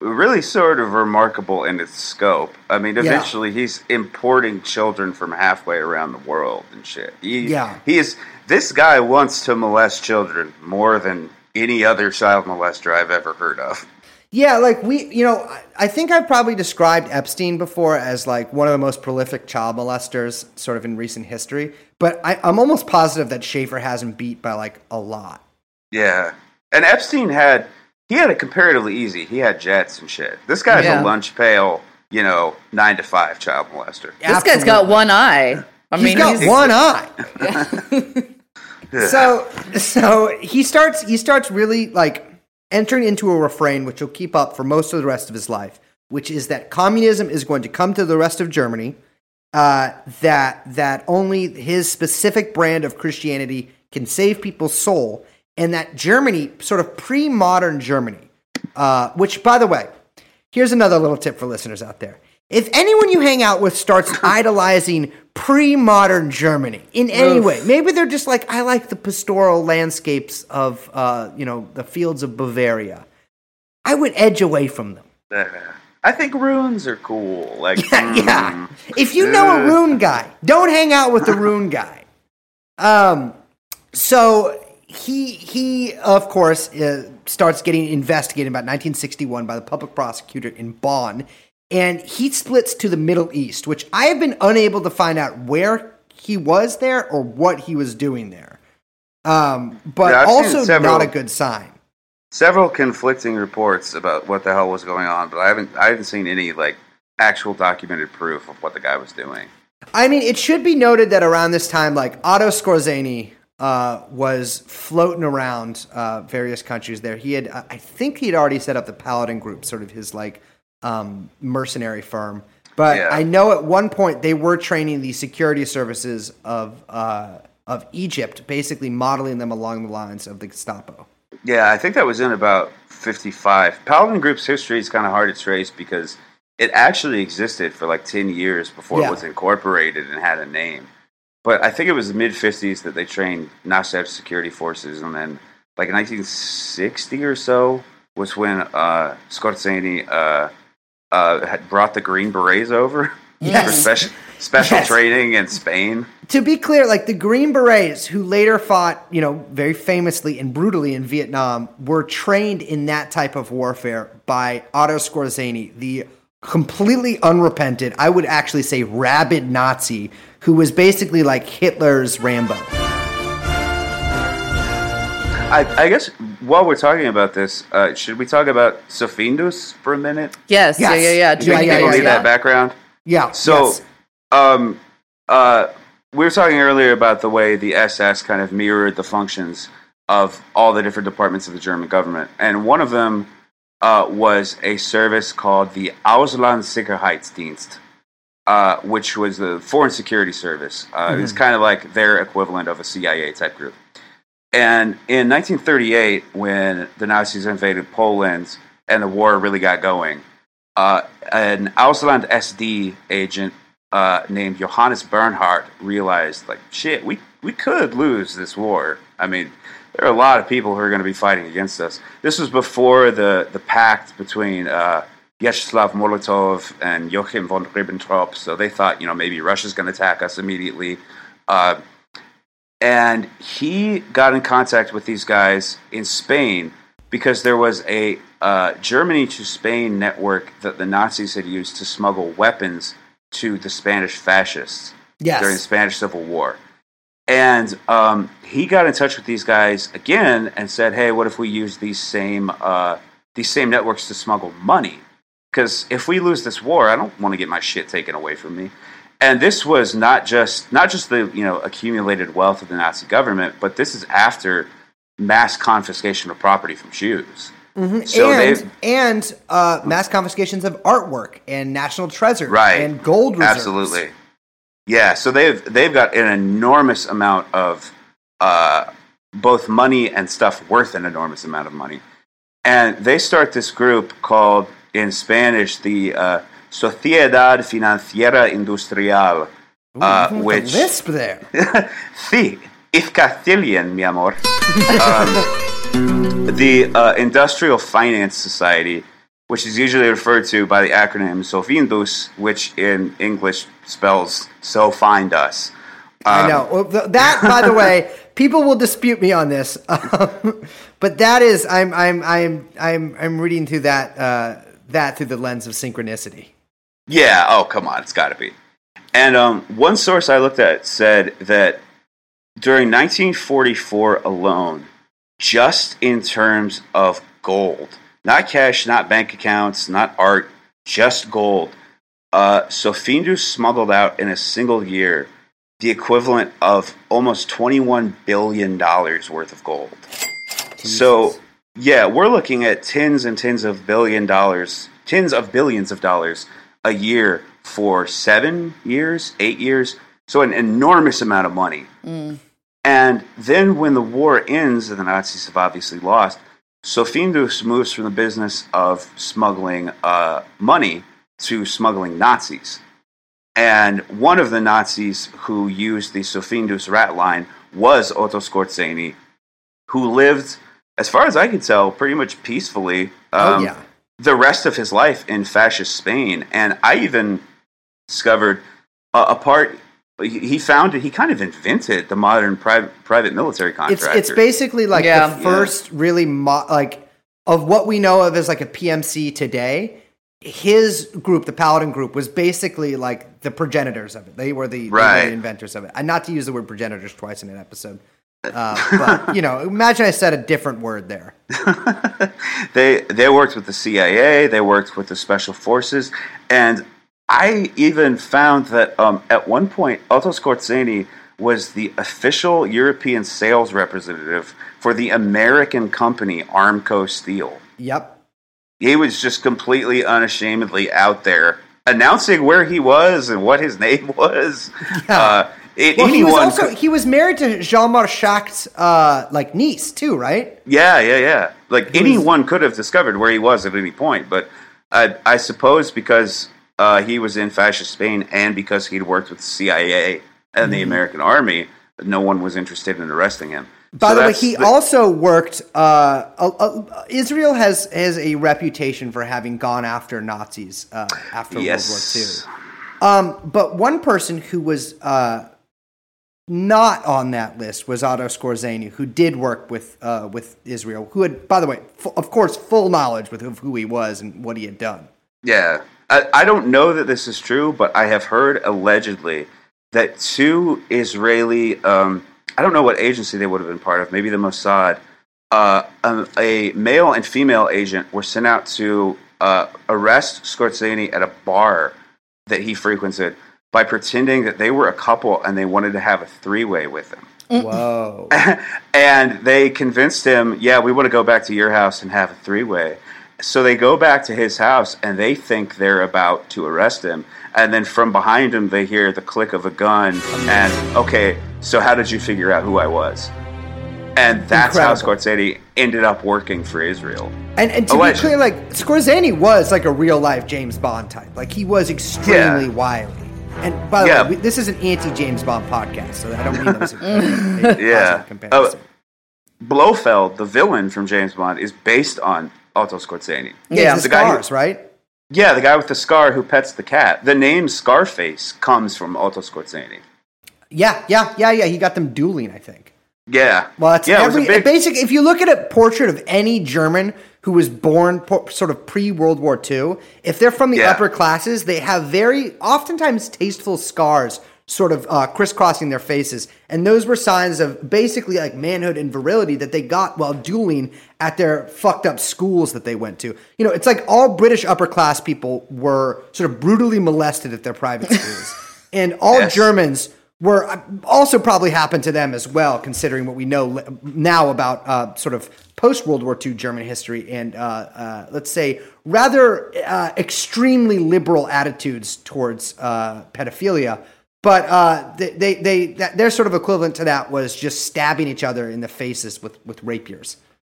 really sort of remarkable in its scope. I mean, Yeah. eventually he's importing children from halfway around the world and shit. He, Yeah. he is. This guy wants to molest children more than any other child molester I've ever heard of. Yeah, like we, you know, I- I think I've probably described Epstein before as like one of the most prolific child molesters, sort of in recent history. But I, I'm almost positive that Schaefer hasn't beat by like a lot. Yeah, and Epstein had he had it comparatively easy. He had jets and shit. This guy's Yeah. a lunch pail, you know, nine to five child molester. This guy's got one eye. I He's mean, got he's, one eye. (laughs) (laughs) (laughs) so so he starts he starts really like entering into a refrain which he'll keep up for most of the rest of his life, which is that communism is going to come to the rest of Germany. Uh, that that only his specific brand of Christianity can save people's soul, and that Germany, sort of pre-modern Germany, uh, which by the way, Here's another little tip for listeners out there. If anyone you hang out with starts (coughs) idolizing pre modern Germany in any way, maybe they're just like, I like the pastoral landscapes of, uh, you know, the fields of Bavaria, I would edge away from them. Uh, I think runes are cool. Like, (laughs) Yeah, yeah. mm, If you know a rune guy, don't hang out with the (laughs) rune guy. Um, so he he of course uh, starts getting investigated about 1961 by the public prosecutor in Bonn, and he splits to the Middle East, which I have been unable to find out where he was there or what he was doing there. Um, but Yeah, also several- not a good sign. Several conflicting reports about what the hell was going on, but I haven't I haven't seen any like actual documented proof of what the guy was doing. I mean, it should be noted that around this time, like Otto Skorzeny uh, was floating around uh, various countries. There, he had, I think, he had already set up the Paladin Group, sort of his like um, mercenary firm. But Yeah. I know at one point they were training the security services of uh, of Egypt, basically modeling them along the lines of the Gestapo. Yeah, I think that was in about 55. Paladin Group's history is kind of hard to trace because it actually existed for like 10 years before Yeah. it was incorporated and had a name. But I think it was the mid 50s that they trained Nasser security forces, and then like 1960 or so was when uh, Skorzeny uh, uh, had brought the Green Berets over (laughs) for special, special Yes. training in Spain. to be clear, like the Green Berets, who later fought, you know, very famously and brutally in Vietnam, were trained in that type of warfare by Otto Skorzeny, the completely unrepentant, I would actually say rabid Nazi, who was basically like Hitler's Rambo. I, I guess while we're talking about this, uh, should we talk about Sofindus for a minute? Yes, Yes. yeah, yeah, yeah. Yeah, People yeah, yeah, need yeah. that background. Yeah. So, yes. um, uh, we were talking earlier about the way the SS kind of mirrored the functions of all the different departments of the German government, and one of them uh, was a service called the Auslandssicherheitsdienst, uh, which was the Foreign Security Service. Uh, It's kind of like their equivalent of a CIA type group. And in 1938, when the Nazis invaded Poland and the war really got going, uh, an Ausland SD agent uh, named Johannes Bernhardt realized, like, shit, we, we could lose this war. I mean, there are a lot of people who are going to be fighting against us. This was before the, the pact between uh, Molotov and Joachim von Ribbentrop, so they thought, you know, maybe Russia's going to attack us immediately. Uh, and he got in contact with these guys in Spain because there was a uh, Germany to Spain network that the Nazis had used to smuggle weapons to the Spanish fascists Yes. during the Spanish Civil War. And um, he got in touch with these guys again and said, "Hey, what if we use these same uh, these same networks to smuggle money? Because if we lose this war, I don't want to get my shit taken away from me." And this was not just not just the you know accumulated wealth of the Nazi government, but this is after mass confiscation of property from Jews. So and and uh, mass confiscations of artwork and national treasures right and gold reserves. absolutely yeah so they've they've got an enormous amount of uh, both money and stuff worth an enormous amount of money and they start this group called in spanish the uh, sociedad financiera industrial uh, The which lisp there. (laughs) Sí, it's Castilian, mi amor. um, the uh, Industrial Finance Society, which is usually referred to by the acronym SOFINDUS, which in English spells "So Find Us." I know. That, by the way, (laughs) people will dispute me on this, (laughs) um, but that is I'm I'm I'm I'm I'm reading through that uh, that through the lens of synchronicity. Yeah. Oh, come on. It's got to be. And um, one source I looked at said that during 1944 alone, just in terms of gold, not cash, not bank accounts, not art, just gold, uh, Sofindus smuggled out in a single year the equivalent of almost $21 billion worth of gold. So, yeah, we're looking at tens and tens of billion dollars, tens of billions of dollars a year for seven years, eight years. So, an enormous amount of money. And then when the war ends and the Nazis have obviously lost, Sofindus moves from the business of smuggling uh, money to smuggling Nazis. And one of the Nazis who used the Sofindus rat line was Otto Skorzeny, who lived, as far as I can tell, pretty much peacefully Oh, um, yeah. The rest of his life in fascist Spain. And I even discovered a, a part he he founded, he kind of invented the modern private private military It's contractor. it's basically like Yeah. the first really mo- like of what we know of as like a PMC today. His group, the Paladin group, was basically like the progenitors of it. They were the, they were Right. the inventors of it. And not to use the word progenitors twice in an episode, uh, (laughs) but you know, imagine I said a different word there. (laughs) they they worked with the CIA, they worked with the special forces, and I even found that um, at one point Otto Skorzeny was the official European sales representative for the American company Armco Steel. Yep. He was just completely unashamedly out there announcing where he was and what his (laughs) name was. Uh, it- Well, he was also could- he was married to Hjalmar Schacht's uh, like niece too, right? Yeah, yeah, yeah. Like He was- anyone could have discovered where he was at any point, but I, I suppose because uh, he was in fascist Spain and because he'd worked with the CIA and the Mhm. American Army, no one was interested in arresting him. By So the way, that's he also worked. Uh, uh, uh, Israel has has a reputation for having gone after Nazis uh, after Yes. World War II. Um, but one person who was uh, not on that list was Otto Skorzeny, who did work with uh, with Israel. Who had, by the way, fu- of course, full knowledge with of who he was and what he had done. Yeah. I, I don't know that this is true, but I have heard allegedly that two Israeli, um, I don't know what agency they would have been part of, maybe the Mossad, uh, um, a male and female agent were sent out to uh, arrest Skorzeny at a bar that he frequented by pretending that they were a couple and they wanted to have a three way with him. Whoa! (laughs) and they convinced him, yeah, we want to go back to your house and have a three way. So they go back to his house and they think they're about to arrest him. And then from behind him, they hear the click of a gun. And, okay, so how did you figure out who I was? And that's how Incredible. Skorzeny ended up working for Israel. And, and to Alleged. be clear, like Skorzeny was like a real life James Bond type. Like he was extremely Yeah. wily. And by the Yeah. way, we, this is an anti James Bond podcast, so I don't mean that as a, (laughs) a yeah. positive comparison. Uh, Blofeld, the villain from James Bond, is based on Otto Skorzeny. yeah, the, the guy who- right? Yeah, the guy with the scar who pets the cat. The name Scarface comes from Otto Skorzeny. Yeah, yeah, yeah, yeah. He got them dueling, I think. Yeah. Well, that's yeah, it was a big- basic. If you look at a portrait of any German who was born po- sort of pre World War II, if they're from the Yeah. upper classes, they have very oftentimes tasteful scars sort of uh, crisscrossing their faces, and those were signs of basically like manhood and virility that they got while dueling at their fucked up schools that they went to. You know, it's like all British upper class people were sort of brutally molested at their private (laughs) schools, and all Yes. Germans were uh, also probably happened to them as well, considering what we know now about uh, sort of post World War II German history and uh, uh, let's say rather uh, extremely liberal attitudes towards uh, pedophilia. But they, they, they that, their sort of equivalent to that was just stabbing each other in the faces with, with rapiers.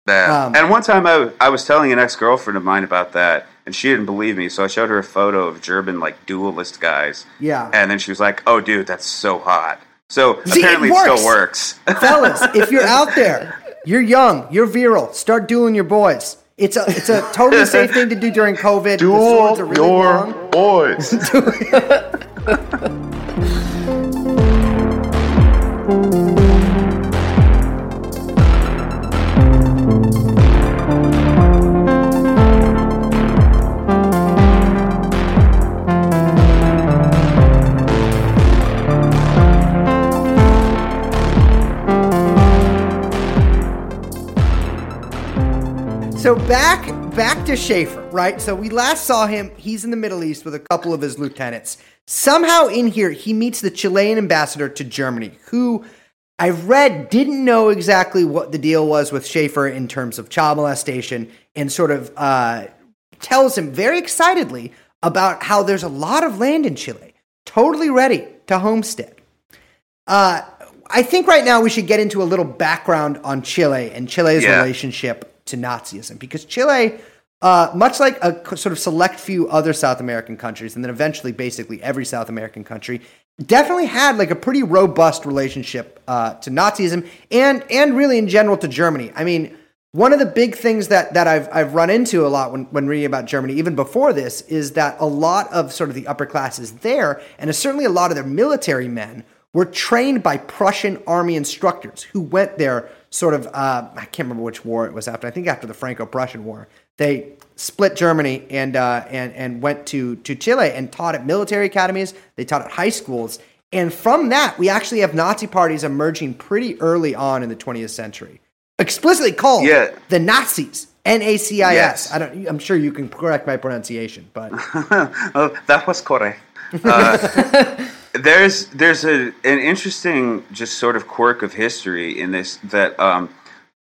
Yeah. Um, and one time I, I was telling an ex girlfriend of mine about that, and she didn't believe me, so I showed her a photo of German, like, duelist guys. Yeah. And then she was like, oh, dude, that's so hot. So See, it apparently it, still works. (laughs) Fellas, if you're out there, you're young, you're virile, start dueling your boys. It's a it's a totally safe thing to do during COVID. Are really long. boys. (laughs) (laughs) So back back to Schaefer, right? So we last saw him. He's in the Middle East with a couple of his lieutenants. Somehow in here, he meets the Chilean ambassador to Germany, who I've read didn't know exactly what the deal was with Schaefer in terms of child molestation, and sort of uh, tells him very excitedly about how there's a lot of land in Chile, totally ready to homestead. Uh, I think right now we should get into a little background on Chile and Chile's Yeah. relationship to Nazism, because Chile, uh, much like a sort of select few other South American countries, and then eventually basically every South American country, definitely had like a pretty robust relationship uh, to Nazism and and really in general to Germany. I mean, one of the big things that, that I've, I've run into a lot when, when reading about Germany, even before this, is that a lot of sort of the upper classes there, and certainly a lot of their military men, were trained by Prussian army instructors who went there sort of, uh, I can't remember which war it was after, I think after the Franco Prussian War. They split Germany and, uh, and, and went to, to Chile and taught at military academies, they taught at high schools. And from that, we actually have Nazi parties emerging pretty early on in the 20th century explicitly called Yeah. the Nazis. N A C I S. Yes. I don't. I'm sure you can correct my pronunciation, but (laughs) oh, that was correct. (laughs) There's there's a an interesting just sort of quirk of history in this that um,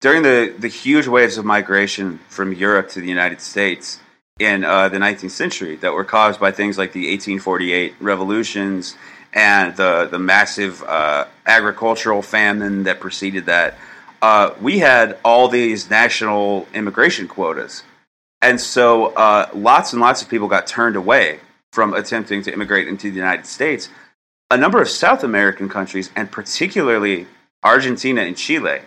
during the the huge waves of migration from Europe to the United States in uh, the 19th century that were caused by things like the 1848 revolutions and the the massive uh, agricultural famine that preceded that. Uh, we had all these national immigration quotas. And so uh, lots and lots of people got turned away from attempting to immigrate into the United States. A number of South American countries, and particularly Argentina and Chile,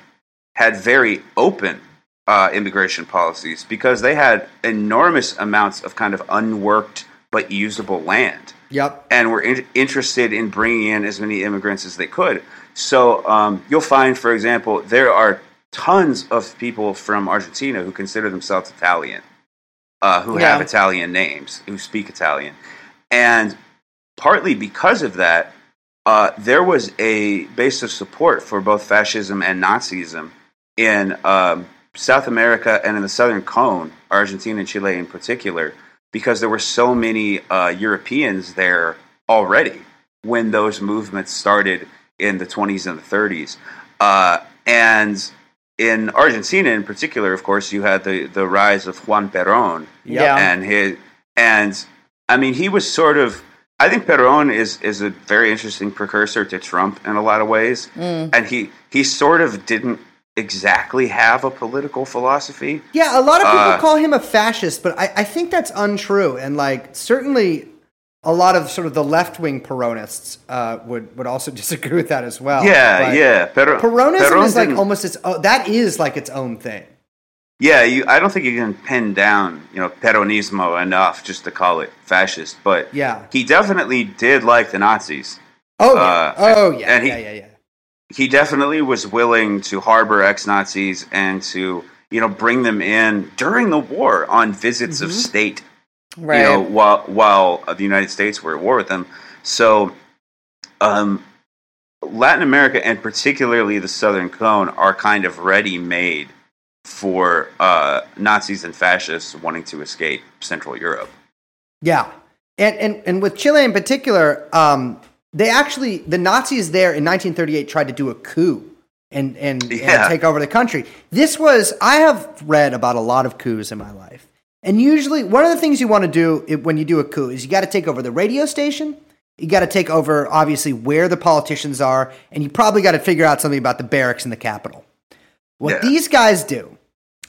had very open uh, immigration policies because they had enormous amounts of kind of unworked but usable land yep. and were in- interested in bringing in as many immigrants as they could. So um, you'll find, for example, there are tons of people from Argentina who consider themselves Italian, uh, who have Italian names, who speak Italian, and partly because of that, uh, there was a base of support for both fascism and Nazism in um, South America and in the Southern Cone, Argentina and Chile in particular, because there were so many uh, Europeans there already when those movements started in the 20s and the 30s. Uh, and in Argentina, in particular, of course, you had the, the rise of Juan Perón Yeah. and his and I mean he was sort of I think Perón is is a very interesting precursor to Trump in a lot of ways, and he he sort of didn't exactly have a political philosophy. Yeah, a lot of people Uh, call him a fascist, but I, I think that's untrue. And like certainly a lot of sort of the left wing Peronists uh, would would also (laughs) disagree with that as well. yeah, But yeah. Pero, Peronism Perón is like almost its own, that is like its own thing. Yeah, you, I don't think you can pin down, you know, Peronismo enough just to call it fascist. But Yeah. he definitely did like the Nazis. Oh yeah. Uh, oh yeah. and he- yeah. Yeah. Yeah. he definitely was willing to harbor ex Nazis and to you know bring them in during the war on visits of state. Right. You know, while while the United States were at war with them. So, um, Latin America and particularly the Southern Cone are kind of ready made for uh, Nazis and fascists wanting to escape Central Europe. Yeah, and and and with Chile in particular, um, they actually the Nazis there in 1938 tried to do a coup and and, Yeah. and take over the country. This was I have read about a lot of coups in my life, and usually one of the things you want to do when you do a coup is you got to take over the radio station. You got to take over obviously where the politicians are, and you probably got to figure out something about the barracks in the capital. What Yeah. these guys do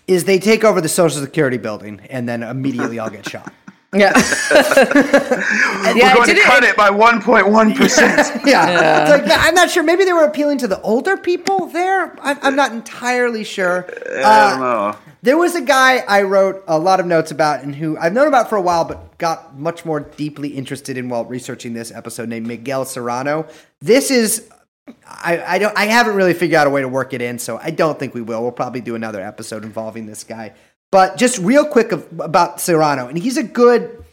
is they take over the Social Security building, and then immediately all get shot. (laughs) yeah. (laughs) We're yeah, going to didn't- cut it by one point one percent. (laughs) yeah. It's like, I'm not sure. Maybe they were appealing to the older people there. I, I'm not entirely sure. I Uh, don't know. there was a guy I wrote a lot of notes about and who I've known about for a while, but got much more deeply interested in while researching this episode named Miguel Serrano. This is. I, I don't I haven't really figured out a way to work it in, so I don't think we will. We'll probably do another episode involving this guy. But just real quick of, about Serrano, and he's a good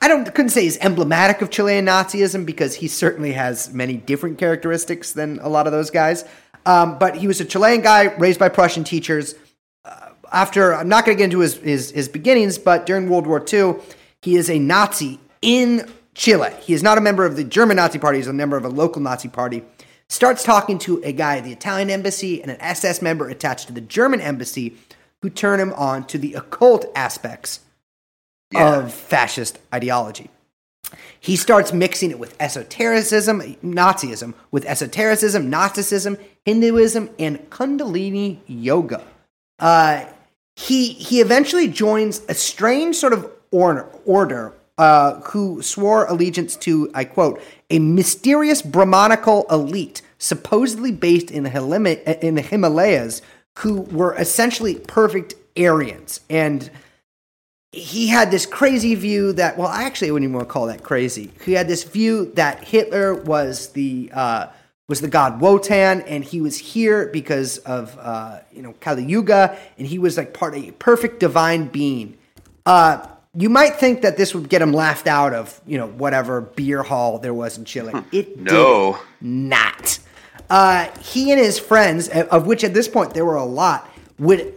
I don't couldn't say he's emblematic of Chilean Nazism because he certainly has many different characteristics than a lot of those guys. Um, but he was a Chilean guy raised by Prussian teachers. Uh, after I'm not going to get into his, his his beginnings, but during World War II, he is a Nazi in Chile. He is not a member of the German Nazi Party; he's a member of a local Nazi party. Starts talking to a guy at the Italian embassy and an SS member attached to the German embassy, who turn him on to the occult aspects of fascist ideology. He starts mixing it with esotericism, Nazism, with esotericism, Gnosticism, Hinduism, and Kundalini yoga. Uh, he he eventually joins a strange sort of order, order uh, who swore allegiance to, I quote, a mysterious Brahmanical elite supposedly based in the, in the Himalayas who were essentially perfect Aryans. And he had this crazy view that, well, actually, I wouldn't even want to call that crazy. He had this view that Hitler was the uh, was the god Wotan, and he was here because of uh, you know Kali Yuga, and he was like part of a perfect divine being. Uh, you might think that this would get him laughed out of you know whatever beer hall there was in Chile. It No. did not. Uh, he and his friends, of which at this point there were a lot, would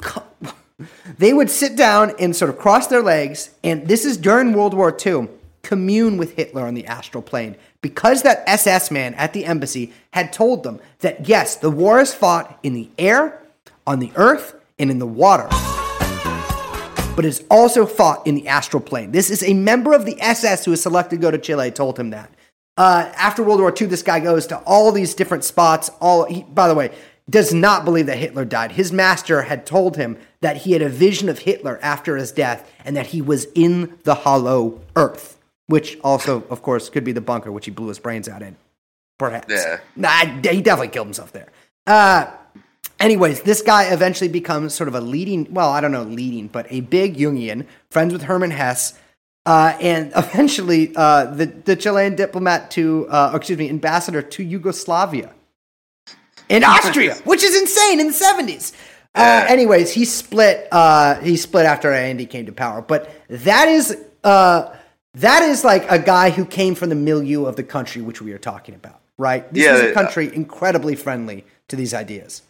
(laughs) they would sit down and sort of cross their legs, and this is during World War II, commune with Hitler on the astral plane because that SS man at the embassy had told them that yes, the war is fought in the air, on the earth, and in the water. But it's also fought in the astral plane. This is a member of the SS who was selected to go to Chile told him that. Uh, after World War II, this guy goes to all these different spots. All he, by the way, does not believe that Hitler died. His master had told him that he had a vision of Hitler after his death and that he was in the hollow earth, which also, of course, could be the bunker which he blew his brains out in. Perhaps. Yeah. Nah, he definitely killed himself there. Uh, anyways, this guy eventually becomes sort of a leading, well, I don't know, leading, but a big Jungian, friends with Hermann Hesse, uh, and (laughs) eventually uh, the, the Chilean diplomat to, uh, excuse me, ambassador to Yugoslavia in Austria, which is insane in the 70s. Uh, anyways, he split. Uh, he split after Allende came to power, but that is uh, that is like a guy who came from the milieu of the country which we are talking about, right? This Yeah, was a country incredibly friendly to these ideas.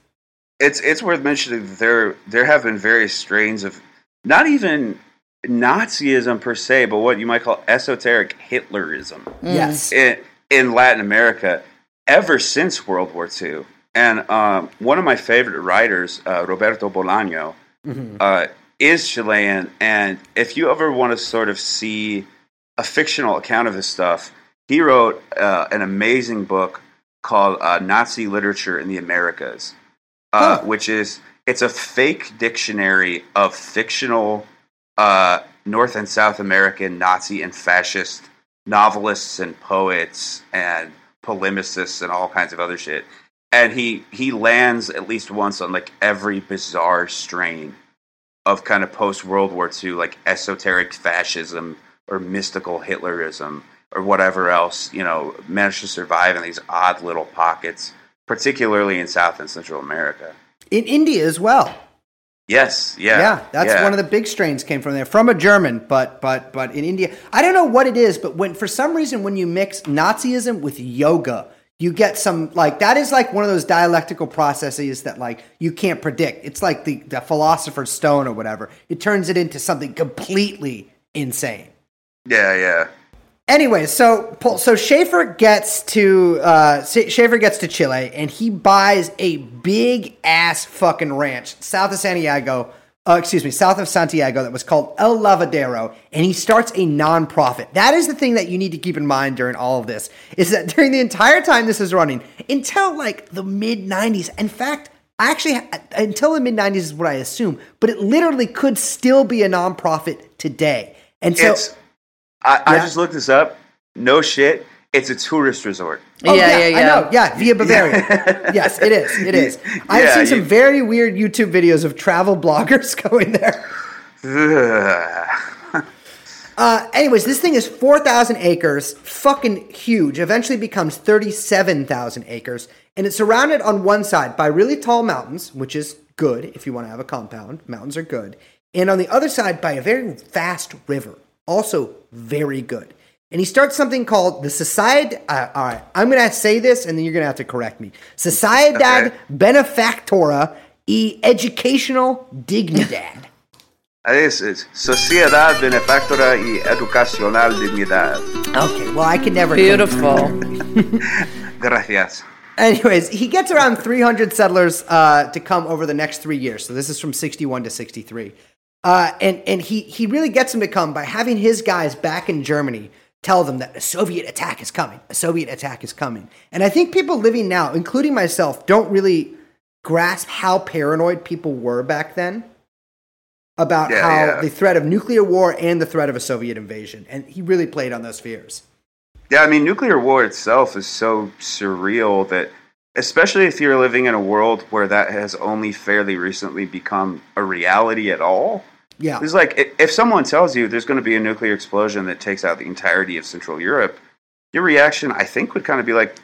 It's it's worth mentioning that there there have been various strains of not even Nazism per se, but what you might call esoteric Hitlerism. Yes, in, in Latin America ever since World War II. And um, one of my favorite writers, uh, Roberto Bolaño, uh, is Chilean. And if you ever want to sort of see a fictional account of his stuff, he wrote uh, an amazing book called uh, Nazi Literature in the Americas, uh, Huh. which is it's a fake dictionary of fictional uh, North and South American Nazi and fascist novelists and poets and polemicists and all kinds of other shit. And he he lands at least once on like every bizarre strain of kind of post World War II, like esoteric fascism or mystical Hitlerism or whatever else, you know, managed to survive in these odd little pockets, particularly in South and Central America. in India as well. Yes, yeah, Yeah, that's one of the big strains came from there, from a German, but but but in India, I don't know what it is, but when for some reason when you mix Nazism with yoga, you get some like that is like one of those dialectical processes that like you can't predict. It's like the the philosopher's stone or whatever. It turns it into something completely insane. yeah, yeah. Anyway, so so Schaefer gets to uh, Schaefer gets to Chile and he buys a big ass fucking ranch south of Santiago. Uh, excuse me, south of Santiago that was called El Lavadero, and he starts a nonprofit. That is the thing that you need to keep in mind during all of this is that (laughs) during the entire time this is running, until like the mid '90s. In fact, I actually, until the mid '90s is what I assume, but it literally could still be a nonprofit today. And so, it's I, I just looked this up. No shit. It's a tourist resort. Oh, yeah, yeah, yeah. I know. Yeah, Villa Baviera. (laughs) yes, it is. It is. I've Yeah, seen some you- very weird YouTube videos of travel bloggers (laughs) going there. Uh, anyways, this thing is 4,000 acres, fucking huge. Eventually becomes 37,000 acres. And it's surrounded on one side by really tall mountains, which is good if you want to have a compound. Mountains are good. And on the other side by a very fast river, also very good. And he starts something called the Sociedad. Uh, all right, I'm going to say this and then you're going to have to correct me. Sociedad Okay. Benefactora y Educational Dignidad. I think it's, it's Sociedad Benefactora y Educacional Dignidad. Okay, well, I can never. Beautiful. (laughs) Gracias. Anyways, he gets around 300 settlers uh, to come over the next three years. So this is from 61 to 63. Uh, and and he, he really gets them to come by having his guys back in Germany tell them that a Soviet attack is coming. A Soviet attack is coming. And I think people living now, including myself, don't really grasp how paranoid people were back then about Yeah, how yeah. the threat of nuclear war and the threat of a Soviet invasion. And he really played on those fears. Yeah, I mean, nuclear war itself is so surreal that especially if you're living in a world where that has only fairly recently become a reality at all. Yeah. It's like if someone tells you there's going to be a nuclear explosion that takes out the entirety of Central Europe, your reaction, I think, would kind of be like,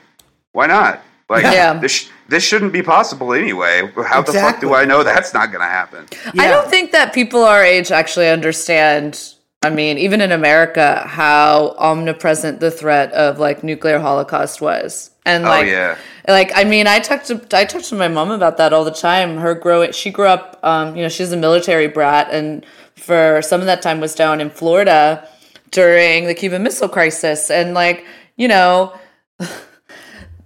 "Why not? Like, Yeah. this sh- this shouldn't be possible anyway. How the fuck do I know that's not going to happen?" I don't think that people our age actually understand. I mean, even in America, how omnipresent the threat of like nuclear holocaust was, and Oh, like, yeah. like I mean, I talked to I talked to my mom about that all the time. Her growing, she grew up, um, you know, she's a military brat, and for some of that time was down in Florida during the Cuban Missile Crisis, and like, you know, (laughs)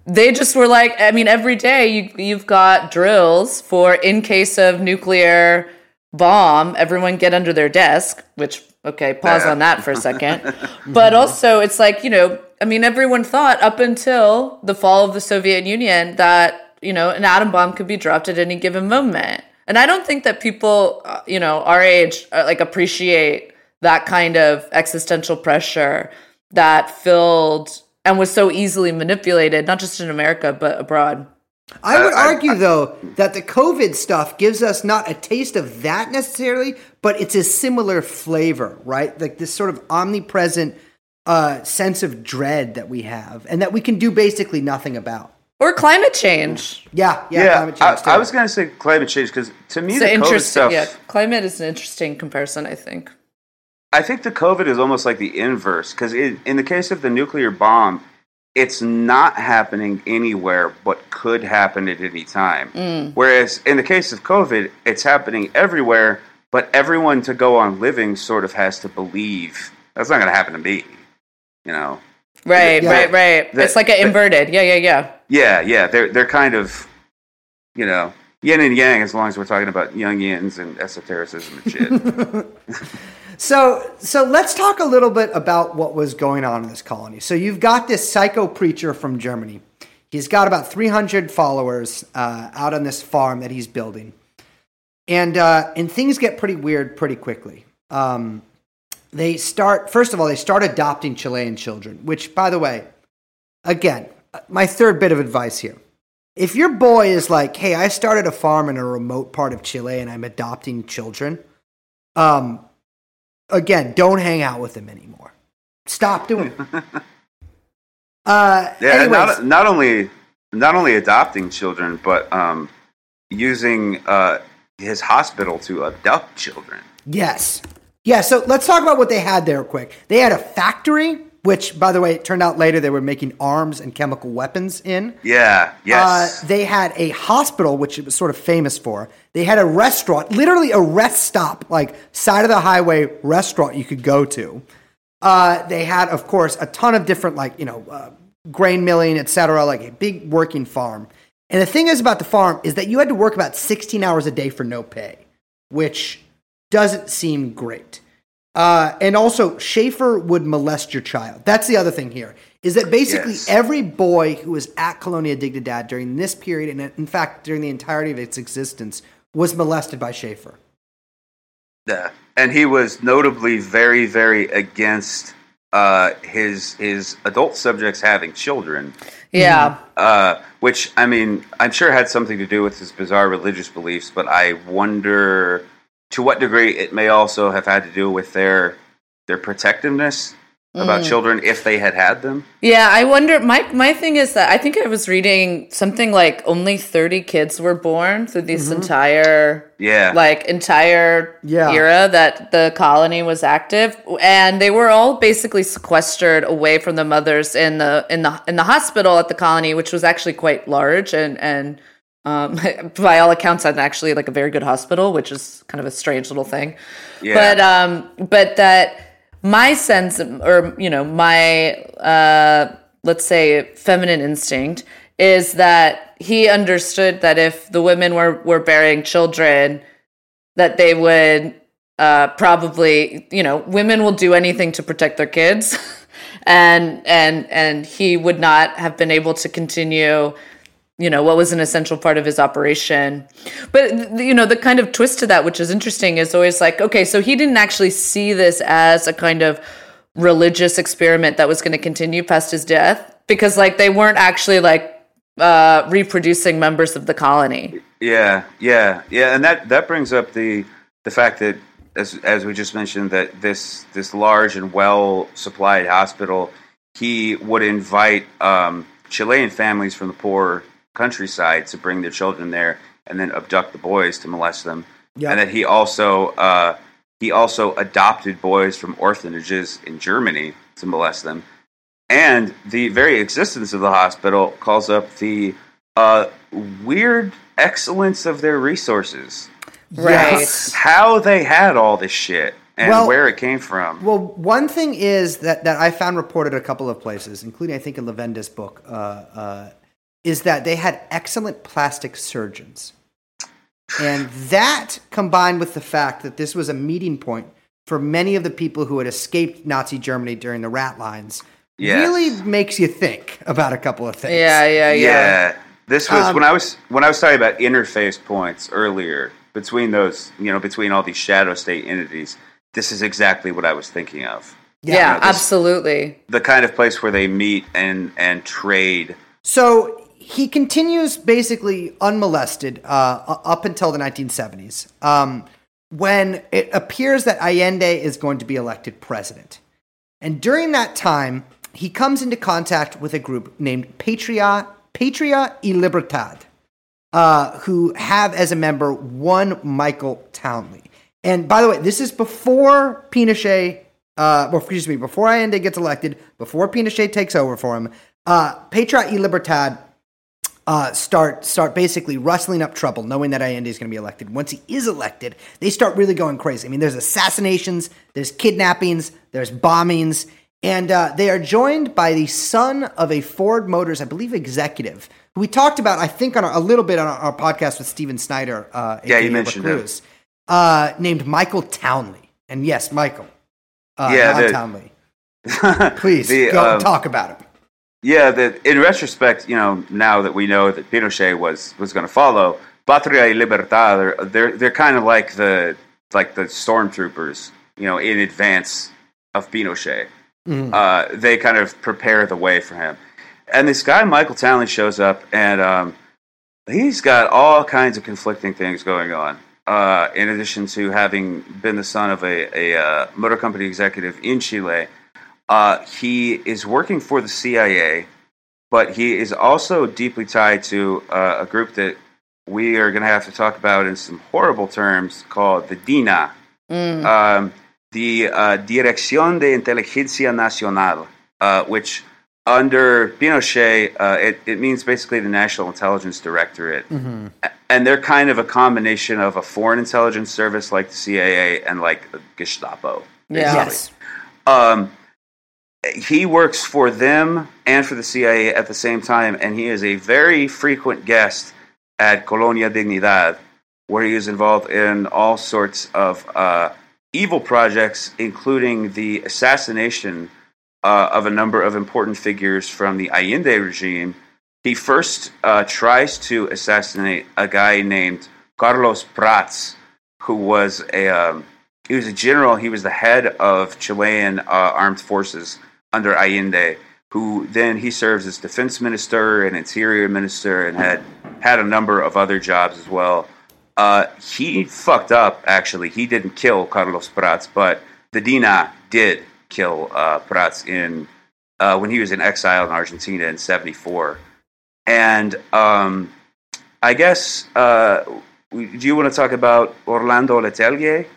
they just were like i mean every day you you've got drills for in case of nuclear bomb everyone get under their desk which okay pause on that for a second (laughs) but also it's like you know i mean everyone thought up until the fall of the soviet union that you know an atom bomb could be dropped at any given moment and i don't think that people uh, you know our age uh, like appreciate that kind of existential pressure that filled and was so easily manipulated, not just in America, but abroad. I would I- I- argue, though, that the COVID stuff gives us not a taste of that necessarily, but it's a similar flavor, right? Like this sort of omnipresent uh, sense of dread that we have, and that we can do basically nothing about. Or climate change. Yeah, yeah. Yeah, climate I, change, too. I was going to say climate change because to me It's the an COVID stuff. yeah. Climate is an interesting comparison, I think. I think the COVID is almost like the inverse because in the case of the nuclear bomb, it's not happening anywhere but could happen at any time. Mm. Whereas in the case of COVID, it's happening everywhere, but everyone to go on living sort of has to believe that's not going to happen to me. You know? Right, Yeah. right, right. The- it's like an the- inverted. Yeah, yeah, yeah. Yeah, yeah. They're they're kind of, you know, yin and yang as long as we're talking about Jungians and esotericism and shit. (laughs) (laughs) So, so let's talk a little bit about what was going on in this colony. So, you've got this psycho preacher from Germany. He's got about 300 followers uh, out on this farm that he's building, and uh, and things get pretty weird pretty quickly. Um, they start first of all, they start adopting Chilean children, which, by the way, again, my third bit of advice here. If your boy is like, "Hey, I started a farm in a remote part of Chile and I'm adopting children," um, again, don't hang out with him anymore. Stop doing it. (laughs) Uh, Yeah, not not only not only adopting children, but um, using uh, his hospital to abduct children. yes. Yeah, so let's talk about what they had there quick. They had a factory, which, by the way, it turned out later they were making arms and chemical weapons in. Yeah. Yes. Uh, they had a hospital, which it was sort of famous for. They had a restaurant, literally a rest stop, like side of the highway restaurant you could go to. Uh, they had, of course, a ton of different, like you know, uh, grain milling, etc., like a big working farm. And the thing is about the farm is that you had to work about 16 hours a day for no pay, which doesn't seem great. Uh, and also, Schaefer would molest your child. That's the other thing here. Is that basically Yes. every boy who was at Colonia Dignidad during this period, and in fact during the entirety of its existence, was molested by Schaefer. yeah. And he was notably very, very against uh, his his adult subjects having children. Yeah. Uh, which I mean, I'm sure had something to do with his bizarre religious beliefs, but I wonder to what degree it may also have had to do with their their protectiveness about mm. children if they had had them. Yeah, I wonder. My my thing is that I think I was reading something like only thirty kids were born through this mm-hmm. entire Yeah, like entire Yeah. era that the colony was active, and they were all basically sequestered away from the mothers in the in the in the hospital at the colony, which was actually quite large and and. Um, (laughs) by all accounts, and actually like a very good hospital, which is kind of a strange little thing. Yeah. But um, but that my sense, or you know, my uh, let's say feminine instinct is that he understood that if the women were were bearing children, that they would uh, probably, you know, women will do anything to protect their kids, (laughs) and and and he would not have been able to continue you know what was an essential part of his operation but you know the kind of twist to that which is interesting is always like okay so he didn't actually see this as a kind of religious experiment that was going to continue past his death because like they weren't actually like uh, reproducing members of the colony. Yeah, yeah, yeah, and that that brings up the the fact that as as we just mentioned that this this large and well supplied hospital, he would invite um, Chilean families from the poor countryside to bring their children there and then abduct the boys to molest them, Yeah. and that he also uh, he also adopted boys from orphanages in Germany to molest them, and the very existence of the hospital calls up the uh, weird excellence of their resources. Right. Yes. How they had all this shit and Well- where it came from. Well, one thing is that, that I found reported a couple of places, including I think in Lavenda's book, uh, uh, is that they had excellent plastic surgeons. And that combined with the fact that this was a meeting point for many of the people who had escaped Nazi Germany during the rat lines Yes. really makes you think about a couple of things. Yeah, yeah, yeah. yeah. This was Um, when I was when I was talking about interface points earlier between those, you know, between all these shadow state entities. This is exactly what I was thinking of. Yeah, no, this- absolutely. The kind of place where they meet and and trade. So he continues basically unmolested uh, up until the 1970s, um, when it appears that Allende is going to be elected president. And during that time, he comes into contact with a group named Patria, Patria y Libertad, uh, who have as a member one Michael Townley. And by the way, this is before Pinochet, uh, well, excuse me, before Allende gets elected, before Pinochet takes over for him. Uh, Patria y Libertad uh, start start basically rustling up trouble, knowing that Allende is going to be elected. Once he is elected, they start really going crazy. I mean, there's assassinations, there's kidnappings, there's bombings, and uh, they are joined by the son of a Ford Motors, I believe, executive who we talked about, I think, on our, a little bit on our, our podcast with Steven Snyder. Uh, Yeah, you mentioned him. Uh, named Michael Townley, and yes, Michael. Uh, Yeah, Townley. (laughs) Please The, go um, talk about him. Yeah, that in retrospect, you know, now that we know that Pinochet was was going to follow, Patria y Libertad, they're they're, they're kind of like the like the stormtroopers, you know, in advance of Pinochet. Uh, they kind of prepare the way for him. And this guy Michael Townley shows up, and um, he's got all kinds of conflicting things going on. Uh, in addition to having been the son of a, a uh, motor company executive in Chile, uh, he is working for the CIA, but he is also deeply tied to uh, a group that we are going to have to talk about in some horrible terms called the DINA, um, the uh, Dirección de Inteligencia Nacional, uh, which under Pinochet, uh, it, it means basically the National Intelligence Directorate. A- And they're kind of a combination of a foreign intelligence service like the CIA and like Gestapo. Yeah. Yes. Um, he works for them and for the CIA at the same time, and he is a very frequent guest at Colonia Dignidad, where he is involved in all sorts of uh, evil projects, including the assassination uh, of a number of important figures from the Allende regime. He first uh, tries to assassinate a guy named Carlos Prats, who was a um, he was a general. He was the head of Chilean uh, armed forces under Allende, who then he serves as defense minister and interior minister, and had had a number of other jobs as well. Uh, he fucked up. Actually, he didn't kill Carlos Prats, but the DINA did kill uh, Prats in uh, when he was in exile in Argentina in '74. And um, I guess uh, do you want to talk about Orlando Letelier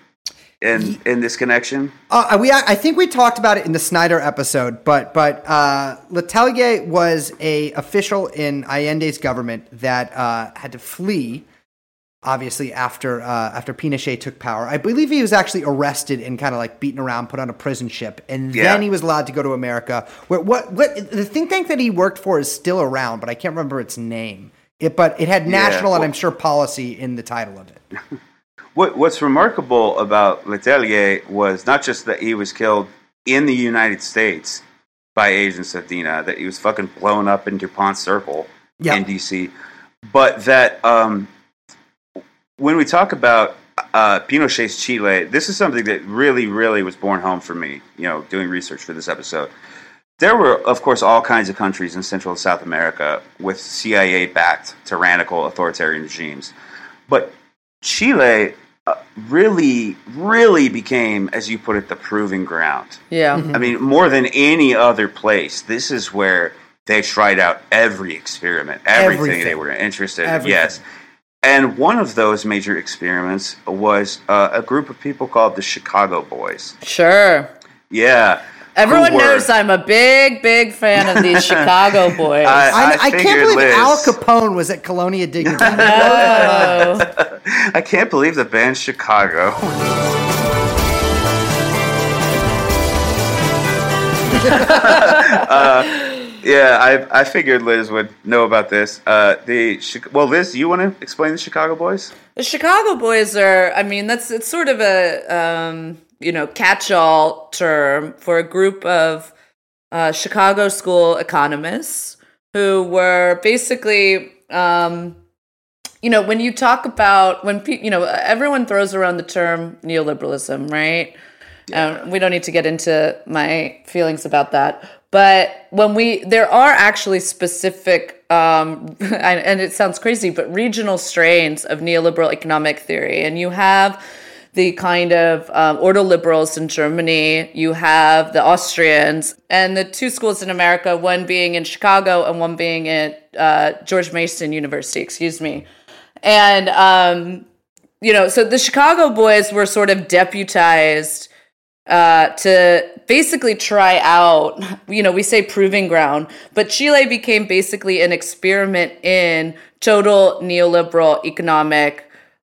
in in this connection? Uh, we, I think we talked about it in the Snyder episode, but but uh, Letelier was a official in Allende's government that uh, had to flee, obviously after uh, after Pinochet took power. I believe he was actually arrested and kind of like beaten around, put on a prison ship, and Yeah. then he was allowed to go to America. Where, what what the think tank that he worked for is still around, but I can't remember its name. It, but it had national and well- I'm sure policy in the title of it. (laughs) What, what's remarkable about Letelier was not just that he was killed in the United States by agents of DINA, that he was fucking blown up in DuPont Circle Yeah. in DC, but that um, when we talk about uh, Pinochet's Chile, this is something that really, really was born home for me, you know, doing research for this episode. there were, of course, all kinds of countries in Central and South America with CIA backed tyrannical authoritarian regimes. But Chile uh, really, really became, as you put it, the proving ground. Yeah. I mean, more than any other place, this is where they tried out every experiment, everything, Everything. they were interested in. Everything. Yes. And one of those major experiments was uh, a group of people called the Chicago Boys. Sure. Yeah. Everyone were- knows I'm a big, big fan of these (laughs) Chicago boys. I- I, I, can't believe Liz. Al Capone was at Colonia (laughs) Dignity. oh. I can't believe the band Chicago. (laughs) uh, yeah, I, I figured Liz would know about this. Uh, the well, Liz, you want to explain the Chicago Boys? The Chicago boys are, I mean, that's it's sort of a um, you know catch-all term for a group of uh, Chicago school economists who were basically, um, you know, when you talk about when pe- you know everyone throws around the term neoliberalism, right? Um, we don't need to get into my feelings about that. But when we, there are actually specific, um, (laughs) and, and it sounds crazy, but regional strains of neoliberal economic theory. And you have the kind of um, liberals in Germany, you have the Austrians, and the two schools in America, one being in Chicago and one being at uh, George Mason University, excuse me. And, um, you know, so the Chicago boys were sort of deputized uh, to basically try out, you know, we say proving ground, but Chile became basically an experiment in total neoliberal economic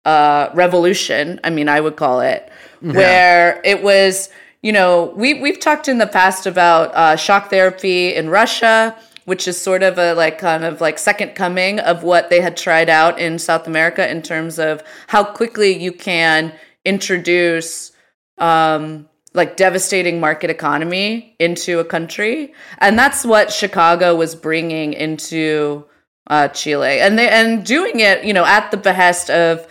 uh, revolution. I mean, I would call it, where it was, you know, we we've talked in the past about uh, shock therapy in Russia, which is sort of a like kind of like second coming of what they had tried out in South America in terms of how quickly you can introduce um, like devastating market economy into a country, and that's what Chicago was bringing into uh, Chile, and they and doing it, you know, at the behest of,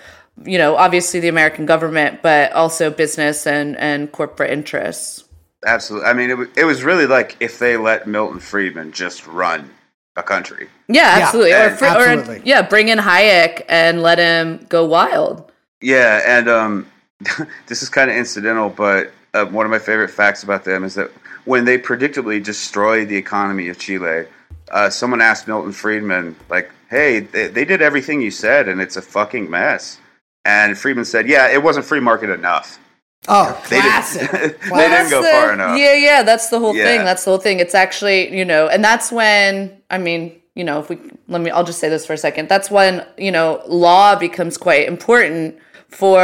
you know, obviously the American government, but also business and and corporate interests. Absolutely. I mean, it, wa- it was really like if they let Milton Friedman just run a country. Yeah, Yeah, absolutely. and- or, fr- absolutely. or yeah, bring in Hayek and let him go wild. Yeah, and um, (laughs) this is kind of incidental, but uh, one of my favorite facts about them is that when they predictably destroyed the economy of Chile, uh, someone asked Milton Friedman, like, "Hey, they, they did everything you said, and it's a fucking mess." And Friedman said, "Yeah, it wasn't free market enough. Oh, They classic. didn't. (laughs) they Well, didn't go the- far enough." Yeah, yeah, that's the whole Yeah. thing. That's the whole thing. It's actually, you know, and that's when I mean, you know, if we let me I'll just say this for a second. That's when, you know, law becomes quite important for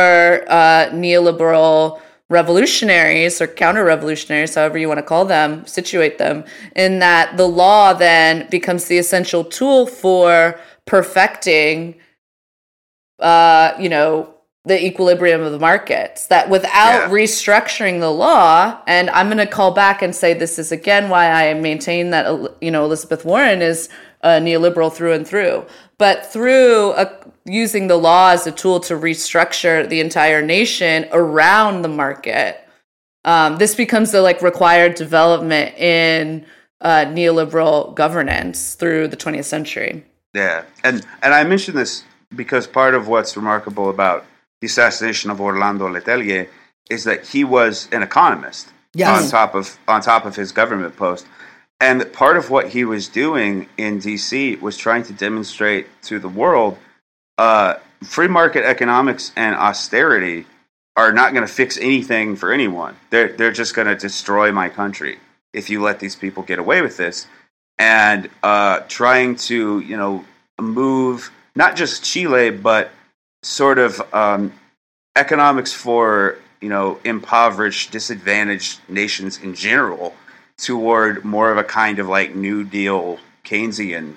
uh neoliberal revolutionaries or counter revolutionaries, however you want to call them, situate them, in that the law then becomes the essential tool for perfecting uh, you know, the equilibrium of the markets. That without Yeah. restructuring the law, and I'm going to call back and say this is again why I maintain that you know Elizabeth Warren is a neoliberal through and through, but through a, using the law as a tool to restructure the entire nation around the market. Um, this becomes the like required development in uh, neoliberal governance through the 20th century. Yeah, and and I mentioned this because part of what's remarkable about the assassination of Orlando Letelier is that he was an economist Yes. on top of on top of his government post, and part of what he was doing in D.C. was trying to demonstrate to the world uh, free market economics and austerity are not going to fix anything for anyone. They're they're just going to destroy my country if you let these people get away with this. And uh, trying to you know move not just Chile but sort of um, economics for you know impoverished, disadvantaged nations in general toward more of a kind of like New Deal Keynesian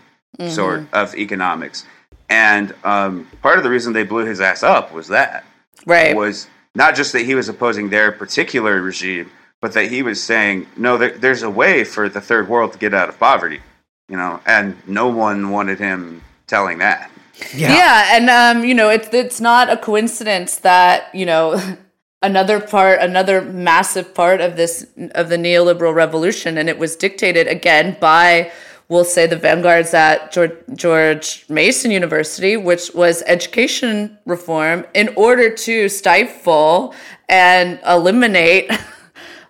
sort of economics. And um, part of the reason they blew his ass up was that Right. was not just that he was opposing their particular regime, but that he was saying, no, there, there's a way for the third world to get out of poverty, you know, and no one wanted him telling that. Yeah. Yeah, and um, you know, it's it's not a coincidence that you know (laughs) another part another massive part of this of the neoliberal revolution and it was dictated again by we'll say the vanguards at george, george mason university which was education reform in order to stifle and eliminate (laughs)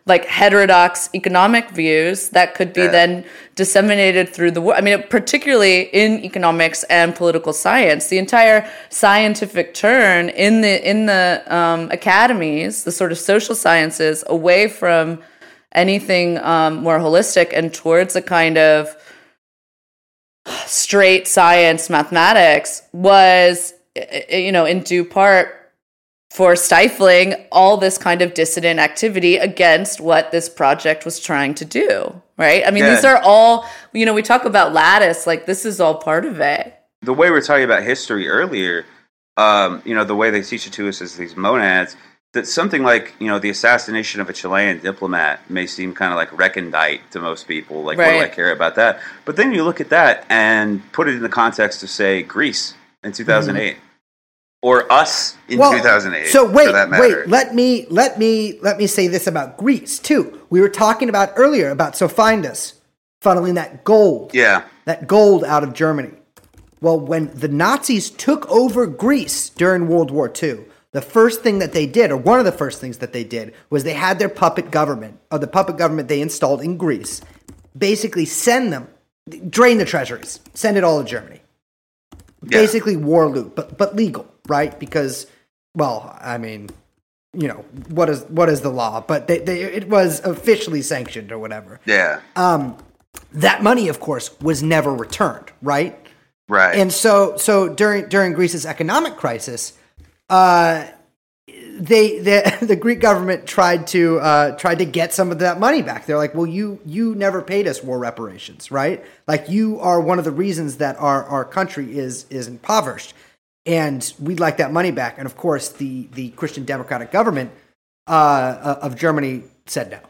like heterodox economic views that could be Yeah. then disseminated through the world. I mean, particularly in economics and political science, the entire scientific turn in the in the um, academies, the sort of social sciences, away from anything um, more holistic and towards a kind of straight science mathematics was you know in due part for stifling all this kind of dissident activity against what this project was trying to do right i mean Yeah. these are all you know we talk about lattice like this is all part of it the way we're talking about history earlier, um, you know, the way they teach it to us is these monads. That something like you know the assassination of a Chilean diplomat may seem kind of like recondite to most people. Like, what do I care about that? But then you look at that and put it in the context of say Greece in two thousand eight, or us in thousand eight. So wait, wait. Let me let me let me say this about Greece too. We were talking about earlier about Sophinus funneling that gold, yeah, that gold out of Germany. Well, when the Nazis took over Greece during World War II, the first thing that they did, or one of the first things that they did, was they had their puppet government, or the puppet government they installed in Greece, basically send them, drain the treasuries, send it all to Germany. Yeah. Basically war loot, but but legal, right? Because, well, I mean, you know what is what is the law? But they, they it was officially sanctioned or whatever. yeah, That money, of course, was never returned, right? right. And so, so during during Greece's economic crisis, uh, they the, (laughs) the Greek government tried to uh, tried to get some of that money back. They're like, well, you you never paid us war reparations, right? Like you are one of the reasons that our our country is is impoverished, and we'd like that money back. And of course, the the Christian Democratic government uh, of Germany said no.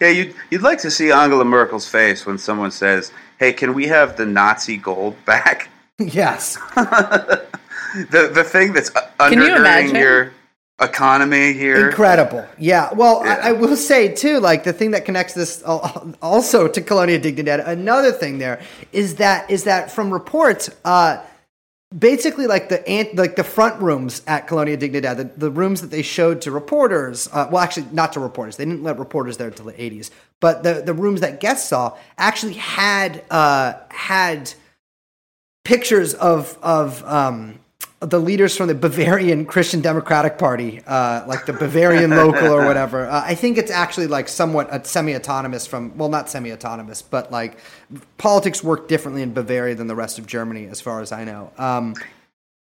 Yeah, you'd you'd like to see Angela Merkel's face when someone says, "Hey, can we have the Nazi gold back?" (laughs) yes. (laughs) the the thing that's uh, Can you undergirding your economy here. Incredible. Yeah. Well, Yeah. I, I will say too, like the thing that connects this also to Colonia Dignidad. Another thing there is that is that from reports, uh, basically like the ant, like the front rooms at Colonia Dignidad, the, the rooms that they showed to reporters. Uh, well, actually, not to reporters. They didn't let reporters there until the eighties. But the the rooms that guests saw actually had uh, had pictures of of um, the leaders from the Bavarian Christian Democratic Party, uh, like the Bavarian (laughs) local or whatever. Uh, I think it's actually like somewhat a semi-autonomous from well, not semi-autonomous, but like politics work differently in Bavaria than the rest of Germany, as far as I know. Um,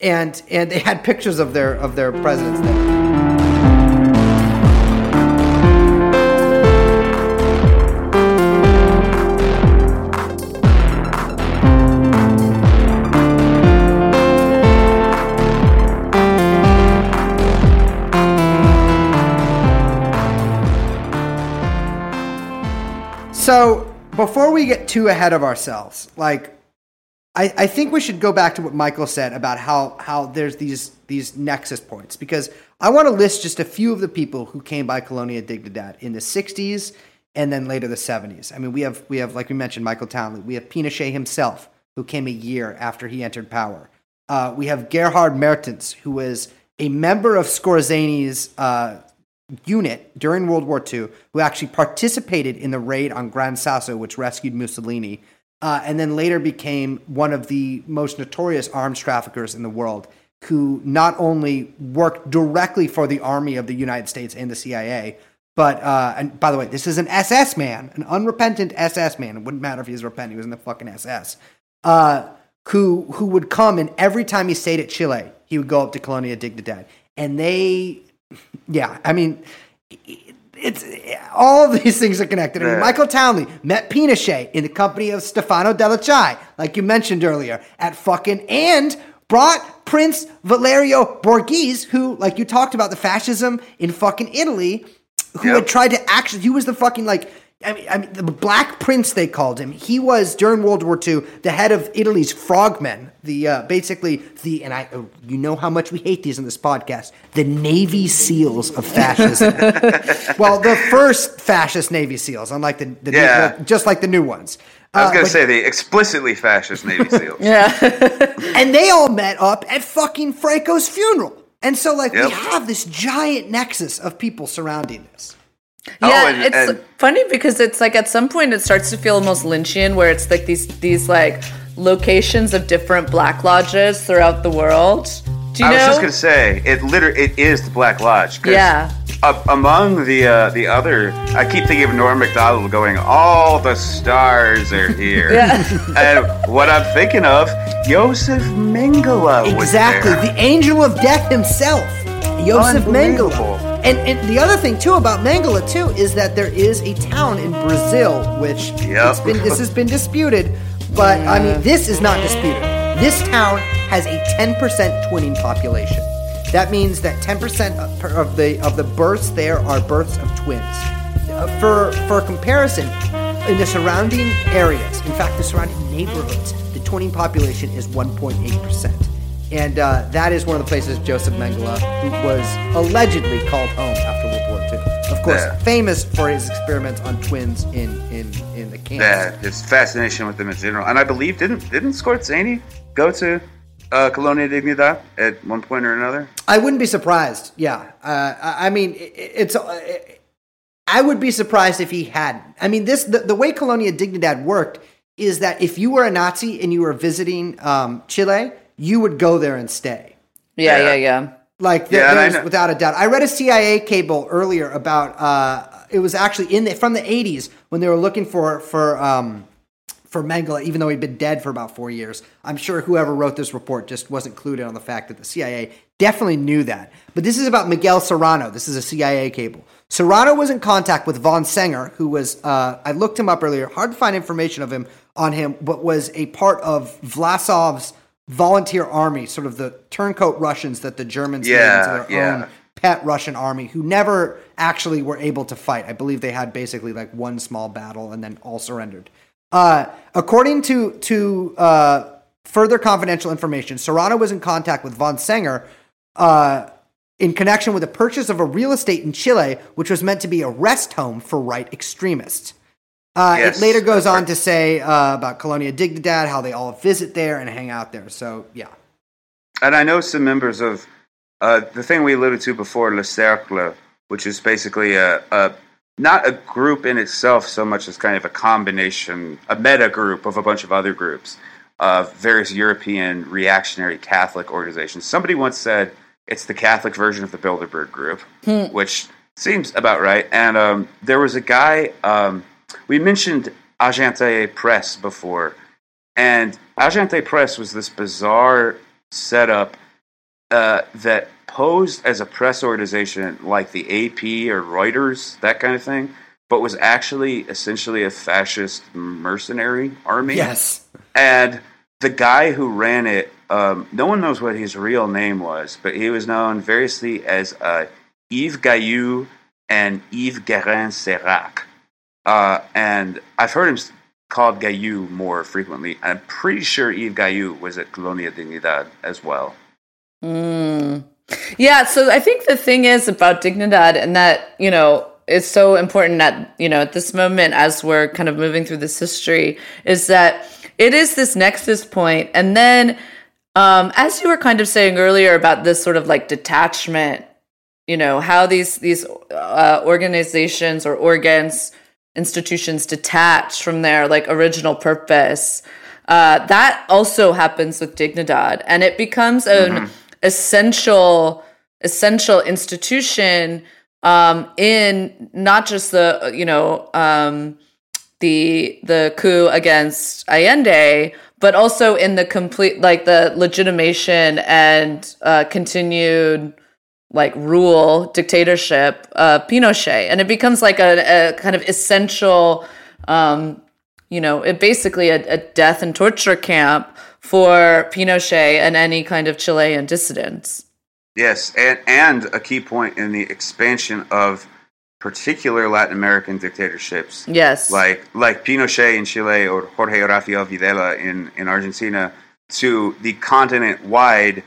and and they had pictures of their of their presidents there. So before we get too ahead of ourselves, like I, I think we should go back to what Michael said about how how there's these these nexus points because I want to list just a few of the people who came by Colonia Dignidad in the '60s and then later the '70s. I mean, we have we have like we mentioned Michael Townley. We have Pinochet himself who came a year after he entered power. Uh, we have Gerhard Mertens who was a member of Skorzeny's uh, unit during World War II who actually participated in the raid on Gran Sasso, which rescued Mussolini, uh, and then later became one of the most notorious arms traffickers in the world, who not only worked directly for the army of the United States and the CIA, but uh, and by the way, this is an SS man, an unrepentant SS man. It wouldn't matter if he was repentant; he was in the fucking SS. Uh, who who would come and every time he stayed at Chile, he would go up to Colonia Dignidad, and they yeah, I mean, it's all these things are connected. I mean, Michael Townley met Pinochet in the company of Stefano Delle Chiaie, like you mentioned earlier, at fucking and brought Prince Valerio Borghese, who, like you talked about, the fascism in fucking Italy, who Yep. had tried to actually, he was the fucking like. I mean, I mean, the Black Prince they called him. He was during World War II the head of Italy's frogmen. The uh, basically the and I, uh, you know how much we hate these in this podcast. The Navy SEAls of fascism. (laughs) well, the first fascist Navy SEAls, unlike the, the Yeah. new, just like the new ones. I was Uh, going but- to say the explicitly fascist Navy (laughs) SEAls. Yeah. and they all met up at fucking Franco's funeral. And so, like, we have this giant nexus of people surrounding this. Yeah, Oh, and- it's and- funny because it's like at some point it starts to feel almost Lynchian, where it's like these these like locations of different black lodges throughout the world. Do you I was just going to say it. Literally, it is the Black Lodge. Yeah. a- among the uh, the other, I keep thinking of Norm Macdonald going, "All the stars are here." (laughs) Yeah. and what I'm thinking of, Joseph Mengele was Exactly, there. the angel of death himself, Joseph Unbelievable. Mengele. And, and the other thing too about Mengele too is that there is a town in Brazil which Yep. been this has been disputed, but I mean this is not disputed. This town has a 10% twinning population. That means that 10% of the of the births there are births of twins. Uh, For for comparison, in the surrounding areas, in fact, the surrounding neighborhoods, the twinning population is 1.8%. And uh, that is one of the places Joseph Mengele, who was allegedly called home after World War II. Of course, Yeah. famous for his experiments on twins in, in, in the camps. Yeah, his fascination with them in general, and I believe didn't didn't Skorzeny go to uh, Colonia Dignidad at one point or another? I wouldn't be surprised. Yeah, uh, I mean, it, it's. Uh, I would be surprised if he hadn't. I mean, this the, the way Colonia Dignidad worked is that if you were a Nazi and you were visiting um, Chile, you would go there and stay. yeah, Yeah. yeah, yeah. Like there, Yeah, there's without a doubt. I read a CIA cable earlier about. Uh, it was actually in the, from the 80s when they were looking for for um, for Mengele, even though he'd been dead for about four years. I'm sure whoever wrote this report just wasn't clued in on the fact that the CIA definitely knew that. But this is about Miguel Serrano. This is a CIA cable. Serrano was in contact with von Senger, who was, uh, I looked him up earlier, hard to find information of him on him, but was a part of Vlasov's volunteer army, sort of the turncoat Russians that the Germans made Yeah, into their yeah. own pet Russian army who never actually were able to fight. I believe they had basically like one small battle and then all surrendered. Uh, according to to uh, further confidential information, Serrano was in contact with von Senger uh, in connection with the purchase of a real estate in Chile, which was meant to be a rest home for right extremists. Uh, Yes, it later goes on right. to say uh, about Colonia Dignidad, how they all visit there and hang out there. So yeah, And I know some members of uh, the thing we alluded to before, Le Cercle, which is basically a, a not a group in itself so much as kind of a combination, a meta group of a bunch of other groups of various European reactionary Catholic organizations. Somebody once said it's the Catholic version of the Bilderberg Group, which seems about right. And um, there was a guy, um, we mentioned Aginter Press before, and Aginter Press was this bizarre setup uh, that posed as a press organization like the AP or Reuters, that kind of thing, but was actually essentially a fascist mercenary army. yes, And the guy who ran it, um, no one knows what his real name was, but he was known variously as uh, Yves Guillou and Yves Guérin Serac. Uh, and I've heard him called Guillou more frequently. I'm pretty sure Yves Guillou was at Colonia Dignidad as well. Mm. Yeah, so I think the thing is about Dignidad and that, you know, is so important at, you know, at this moment as we're kind of moving through this history is that it is this nexus point and then um as you were kind of saying earlier about this sort of like detachment, you know, how these these uh, organizations or organs institutions detach from their like original purpose. Uh, that also happens with Dignidad, and it becomes an essential essential institution um, in not just the you know um, the the coup against Allende, but also in the complete like the legitimation and uh, continued like rule dictatorship uh pinochet and it becomes like a, a kind of essential um you know it basically a, a death and torture camp for pinochet and any kind of chilean dissidents Yes, and, and a key point in the expansion of particular Latin American dictatorships, Yes. like like Pinochet in Chile or Jorge Rafael Videla in, in Argentina, to the continent-wide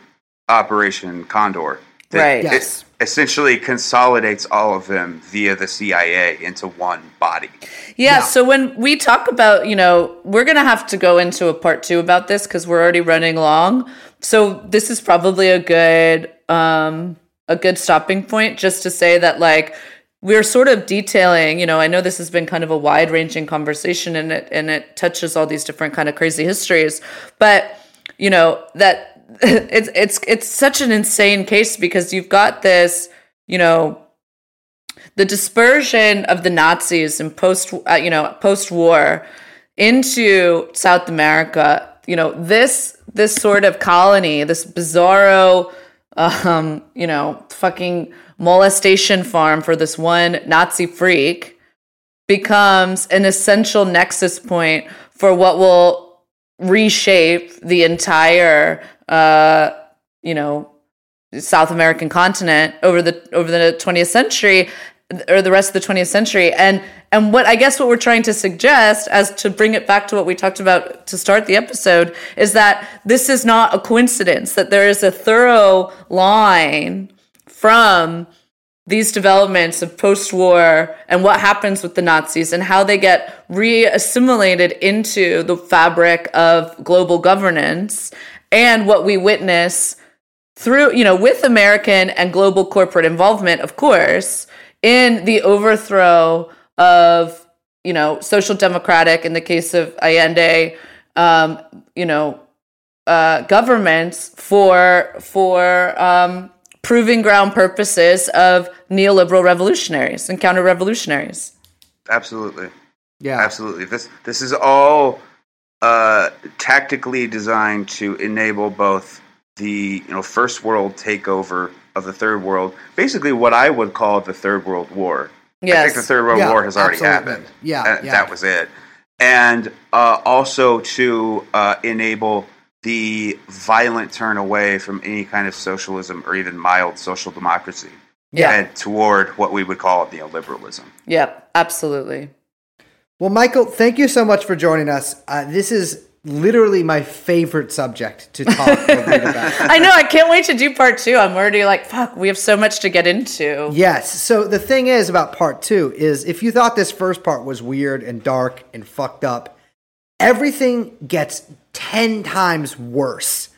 Operation Condor. That Right. it Yes. essentially consolidates all of them via the CIA into one body. Yeah, Yeah. so when we talk about, you know, we're going to have to go into a part 2 about this cuz we're already running long. So this is probably a good um a good stopping point just to say that like we're sort of detailing, you know, I know this has been kind of a wide-ranging conversation and it and it touches all these different kind of crazy histories, but you know, that (laughs) it's it's it's such an insane case because you've got this, you know, the dispersion of the Nazis in post, uh, you know, post-war into South America. You know, this this sort of colony, this bizarro, um, you know, fucking molestation farm for this one Nazi freak becomes an essential nexus point for what will reshape the entire, uh, you know, South American continent over the over the 20th century or the rest of the 20th century. And and what I guess what we're trying to suggest as to bring it back to what we talked about to start the episode is that this is not a coincidence that there is a thorough line from these developments of post-war and what happens with the Nazis and how they get re-assimilated into the fabric of global governance and what we witness through you know with american and global corporate involvement of course in the overthrow of you know social democratic in the case of allende um, you know uh, governments for for um, proving ground purposes of neoliberal revolutionaries and counter revolutionaries Absolutely. Yeah. Absolutely. This this is all uh, tactically designed to enable both the you know first world takeover of the third world, basically what I would call the third world war. Yes. I think the third world Yeah, war has already absolutely. happened. Yeah, yeah. that was it. And uh, also to uh, enable the violent turn away from any kind of socialism or even mild social democracy, Yeah. and toward what we would call neoliberalism. yep absolutely Well, Michael, thank you so much for joining us. Uh, this is literally my favorite subject to talk (laughs) about. i know i can't wait to do part two i'm already like fuck we have so much to get into Yes. So the thing is about part two is if you thought this first part was weird and dark and fucked up, everything gets 10 times worse.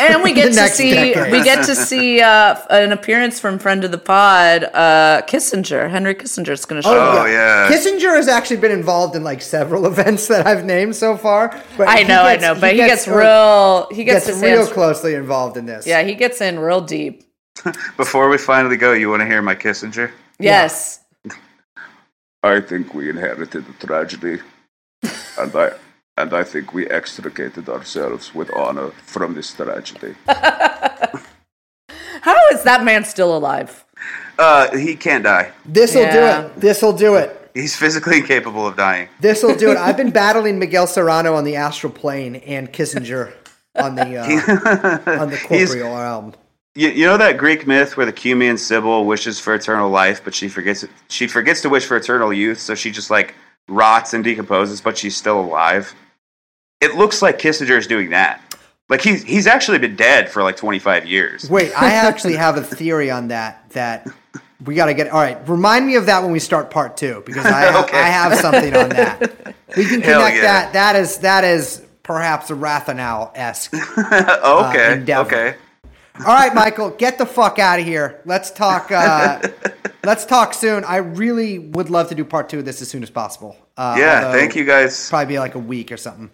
And we (laughs) get to see decade. we get to see uh, an appearance from friend of the pod uh, kissinger henry kissinger is going to show up Oh, yeah. Kissinger has actually been involved in like several (laughs) events that I've named so far. But i know gets- i know but he gets, uh, real he gets, gets real hands closely involved in this. yeah he gets in real deep (laughs) Before we finally go, you want to hear my Kissinger? yes I think we inherited a tragedy, and I and I think we extricated ourselves with honor from this tragedy. (laughs) how is that man still alive Uh, he can't die. This'll Yeah. do it. This'll do it. He's physically incapable of dying. This'll do it. I've been (laughs) battling Miguel Serrano on the astral plane and Kissinger on the uh, (laughs) on the He's- corporeal realm. You, you know that Greek myth where the Cumaean Sibyl wishes for eternal life, but she forgets she forgets to wish for eternal youth, so she just like rots and decomposes, but she's still alive. It looks like Kissinger is doing that. Like he's he's actually been dead for like twenty five years. Wait, I (laughs) actually have a theory on that. That we got to get. All right, remind me of that when we start part two because I (laughs) Okay. I have something on that. (laughs) We can connect yeah. that. That is that is perhaps a Rathenau esque. okay, endeavor. okay. All right, Michael, get the fuck out of here. Let's talk. Uh, let's talk soon. I really would love to do part two of this as soon as possible. Uh, Yeah, thank you guys. Probably be like a week or something.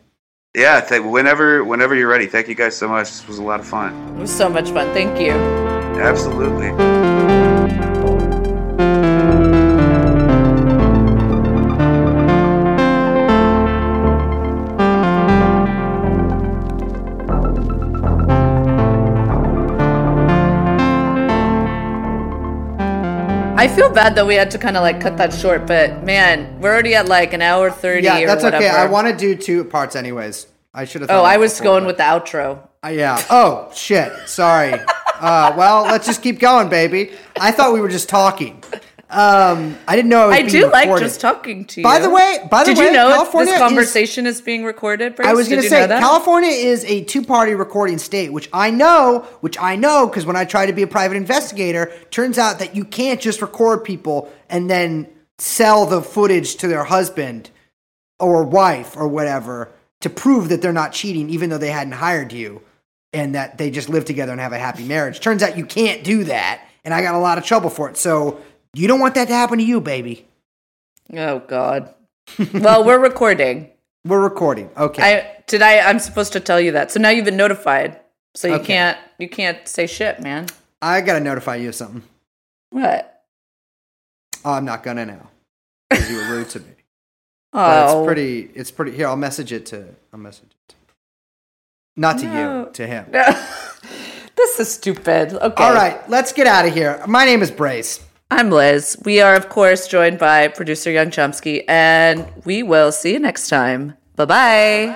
Yeah, th- whenever whenever you're ready. Thank you guys so much. This was a lot of fun. it was so much fun thank you Absolutely. I feel bad that we had to kind of like cut that short, but man, we're already at like an hour thirty. Yeah, that's okay. I want to do two parts anyways. I should have. Thought Oh, I was before, going but- with the outro. Uh, yeah. Oh shit. Sorry. (laughs) uh, well, let's just keep going, baby. I thought we were just talking. Um, I didn't know. It was I being do like recorded. just talking to you. By the way, by the did way, you know California this conversation is, being recorded? Brace? I was going to say? California is a two-party recording state, which I know, which I know because when I tried to be a private investigator, turns out that you can't just record people and then sell the footage to their husband or wife or whatever to prove that they're not cheating, even though they hadn't hired you and that they just live together and have a happy marriage. Turns out you can't do that, and I got a lot of trouble for it. So you don't want that to happen to you, baby. Oh God. well, we're recording. (laughs) We're recording. Okay. I did. I. I'm supposed to tell you that. So now you've been notified. So you Okay. can't. You can't say shit, man. I got to notify you of something. What? Oh, I'm not gonna now because you were rude to me. (laughs) But Oh, it's pretty. It's pretty. Here, I'll message it to. I'll message it. To, not to No. you, to him. (laughs) this is stupid. Okay. All right, let's get out of here. My name is Brace. I'm Liz. We are, of course, joined by producer Young Chomsky, and we will see you next time. Bye-bye.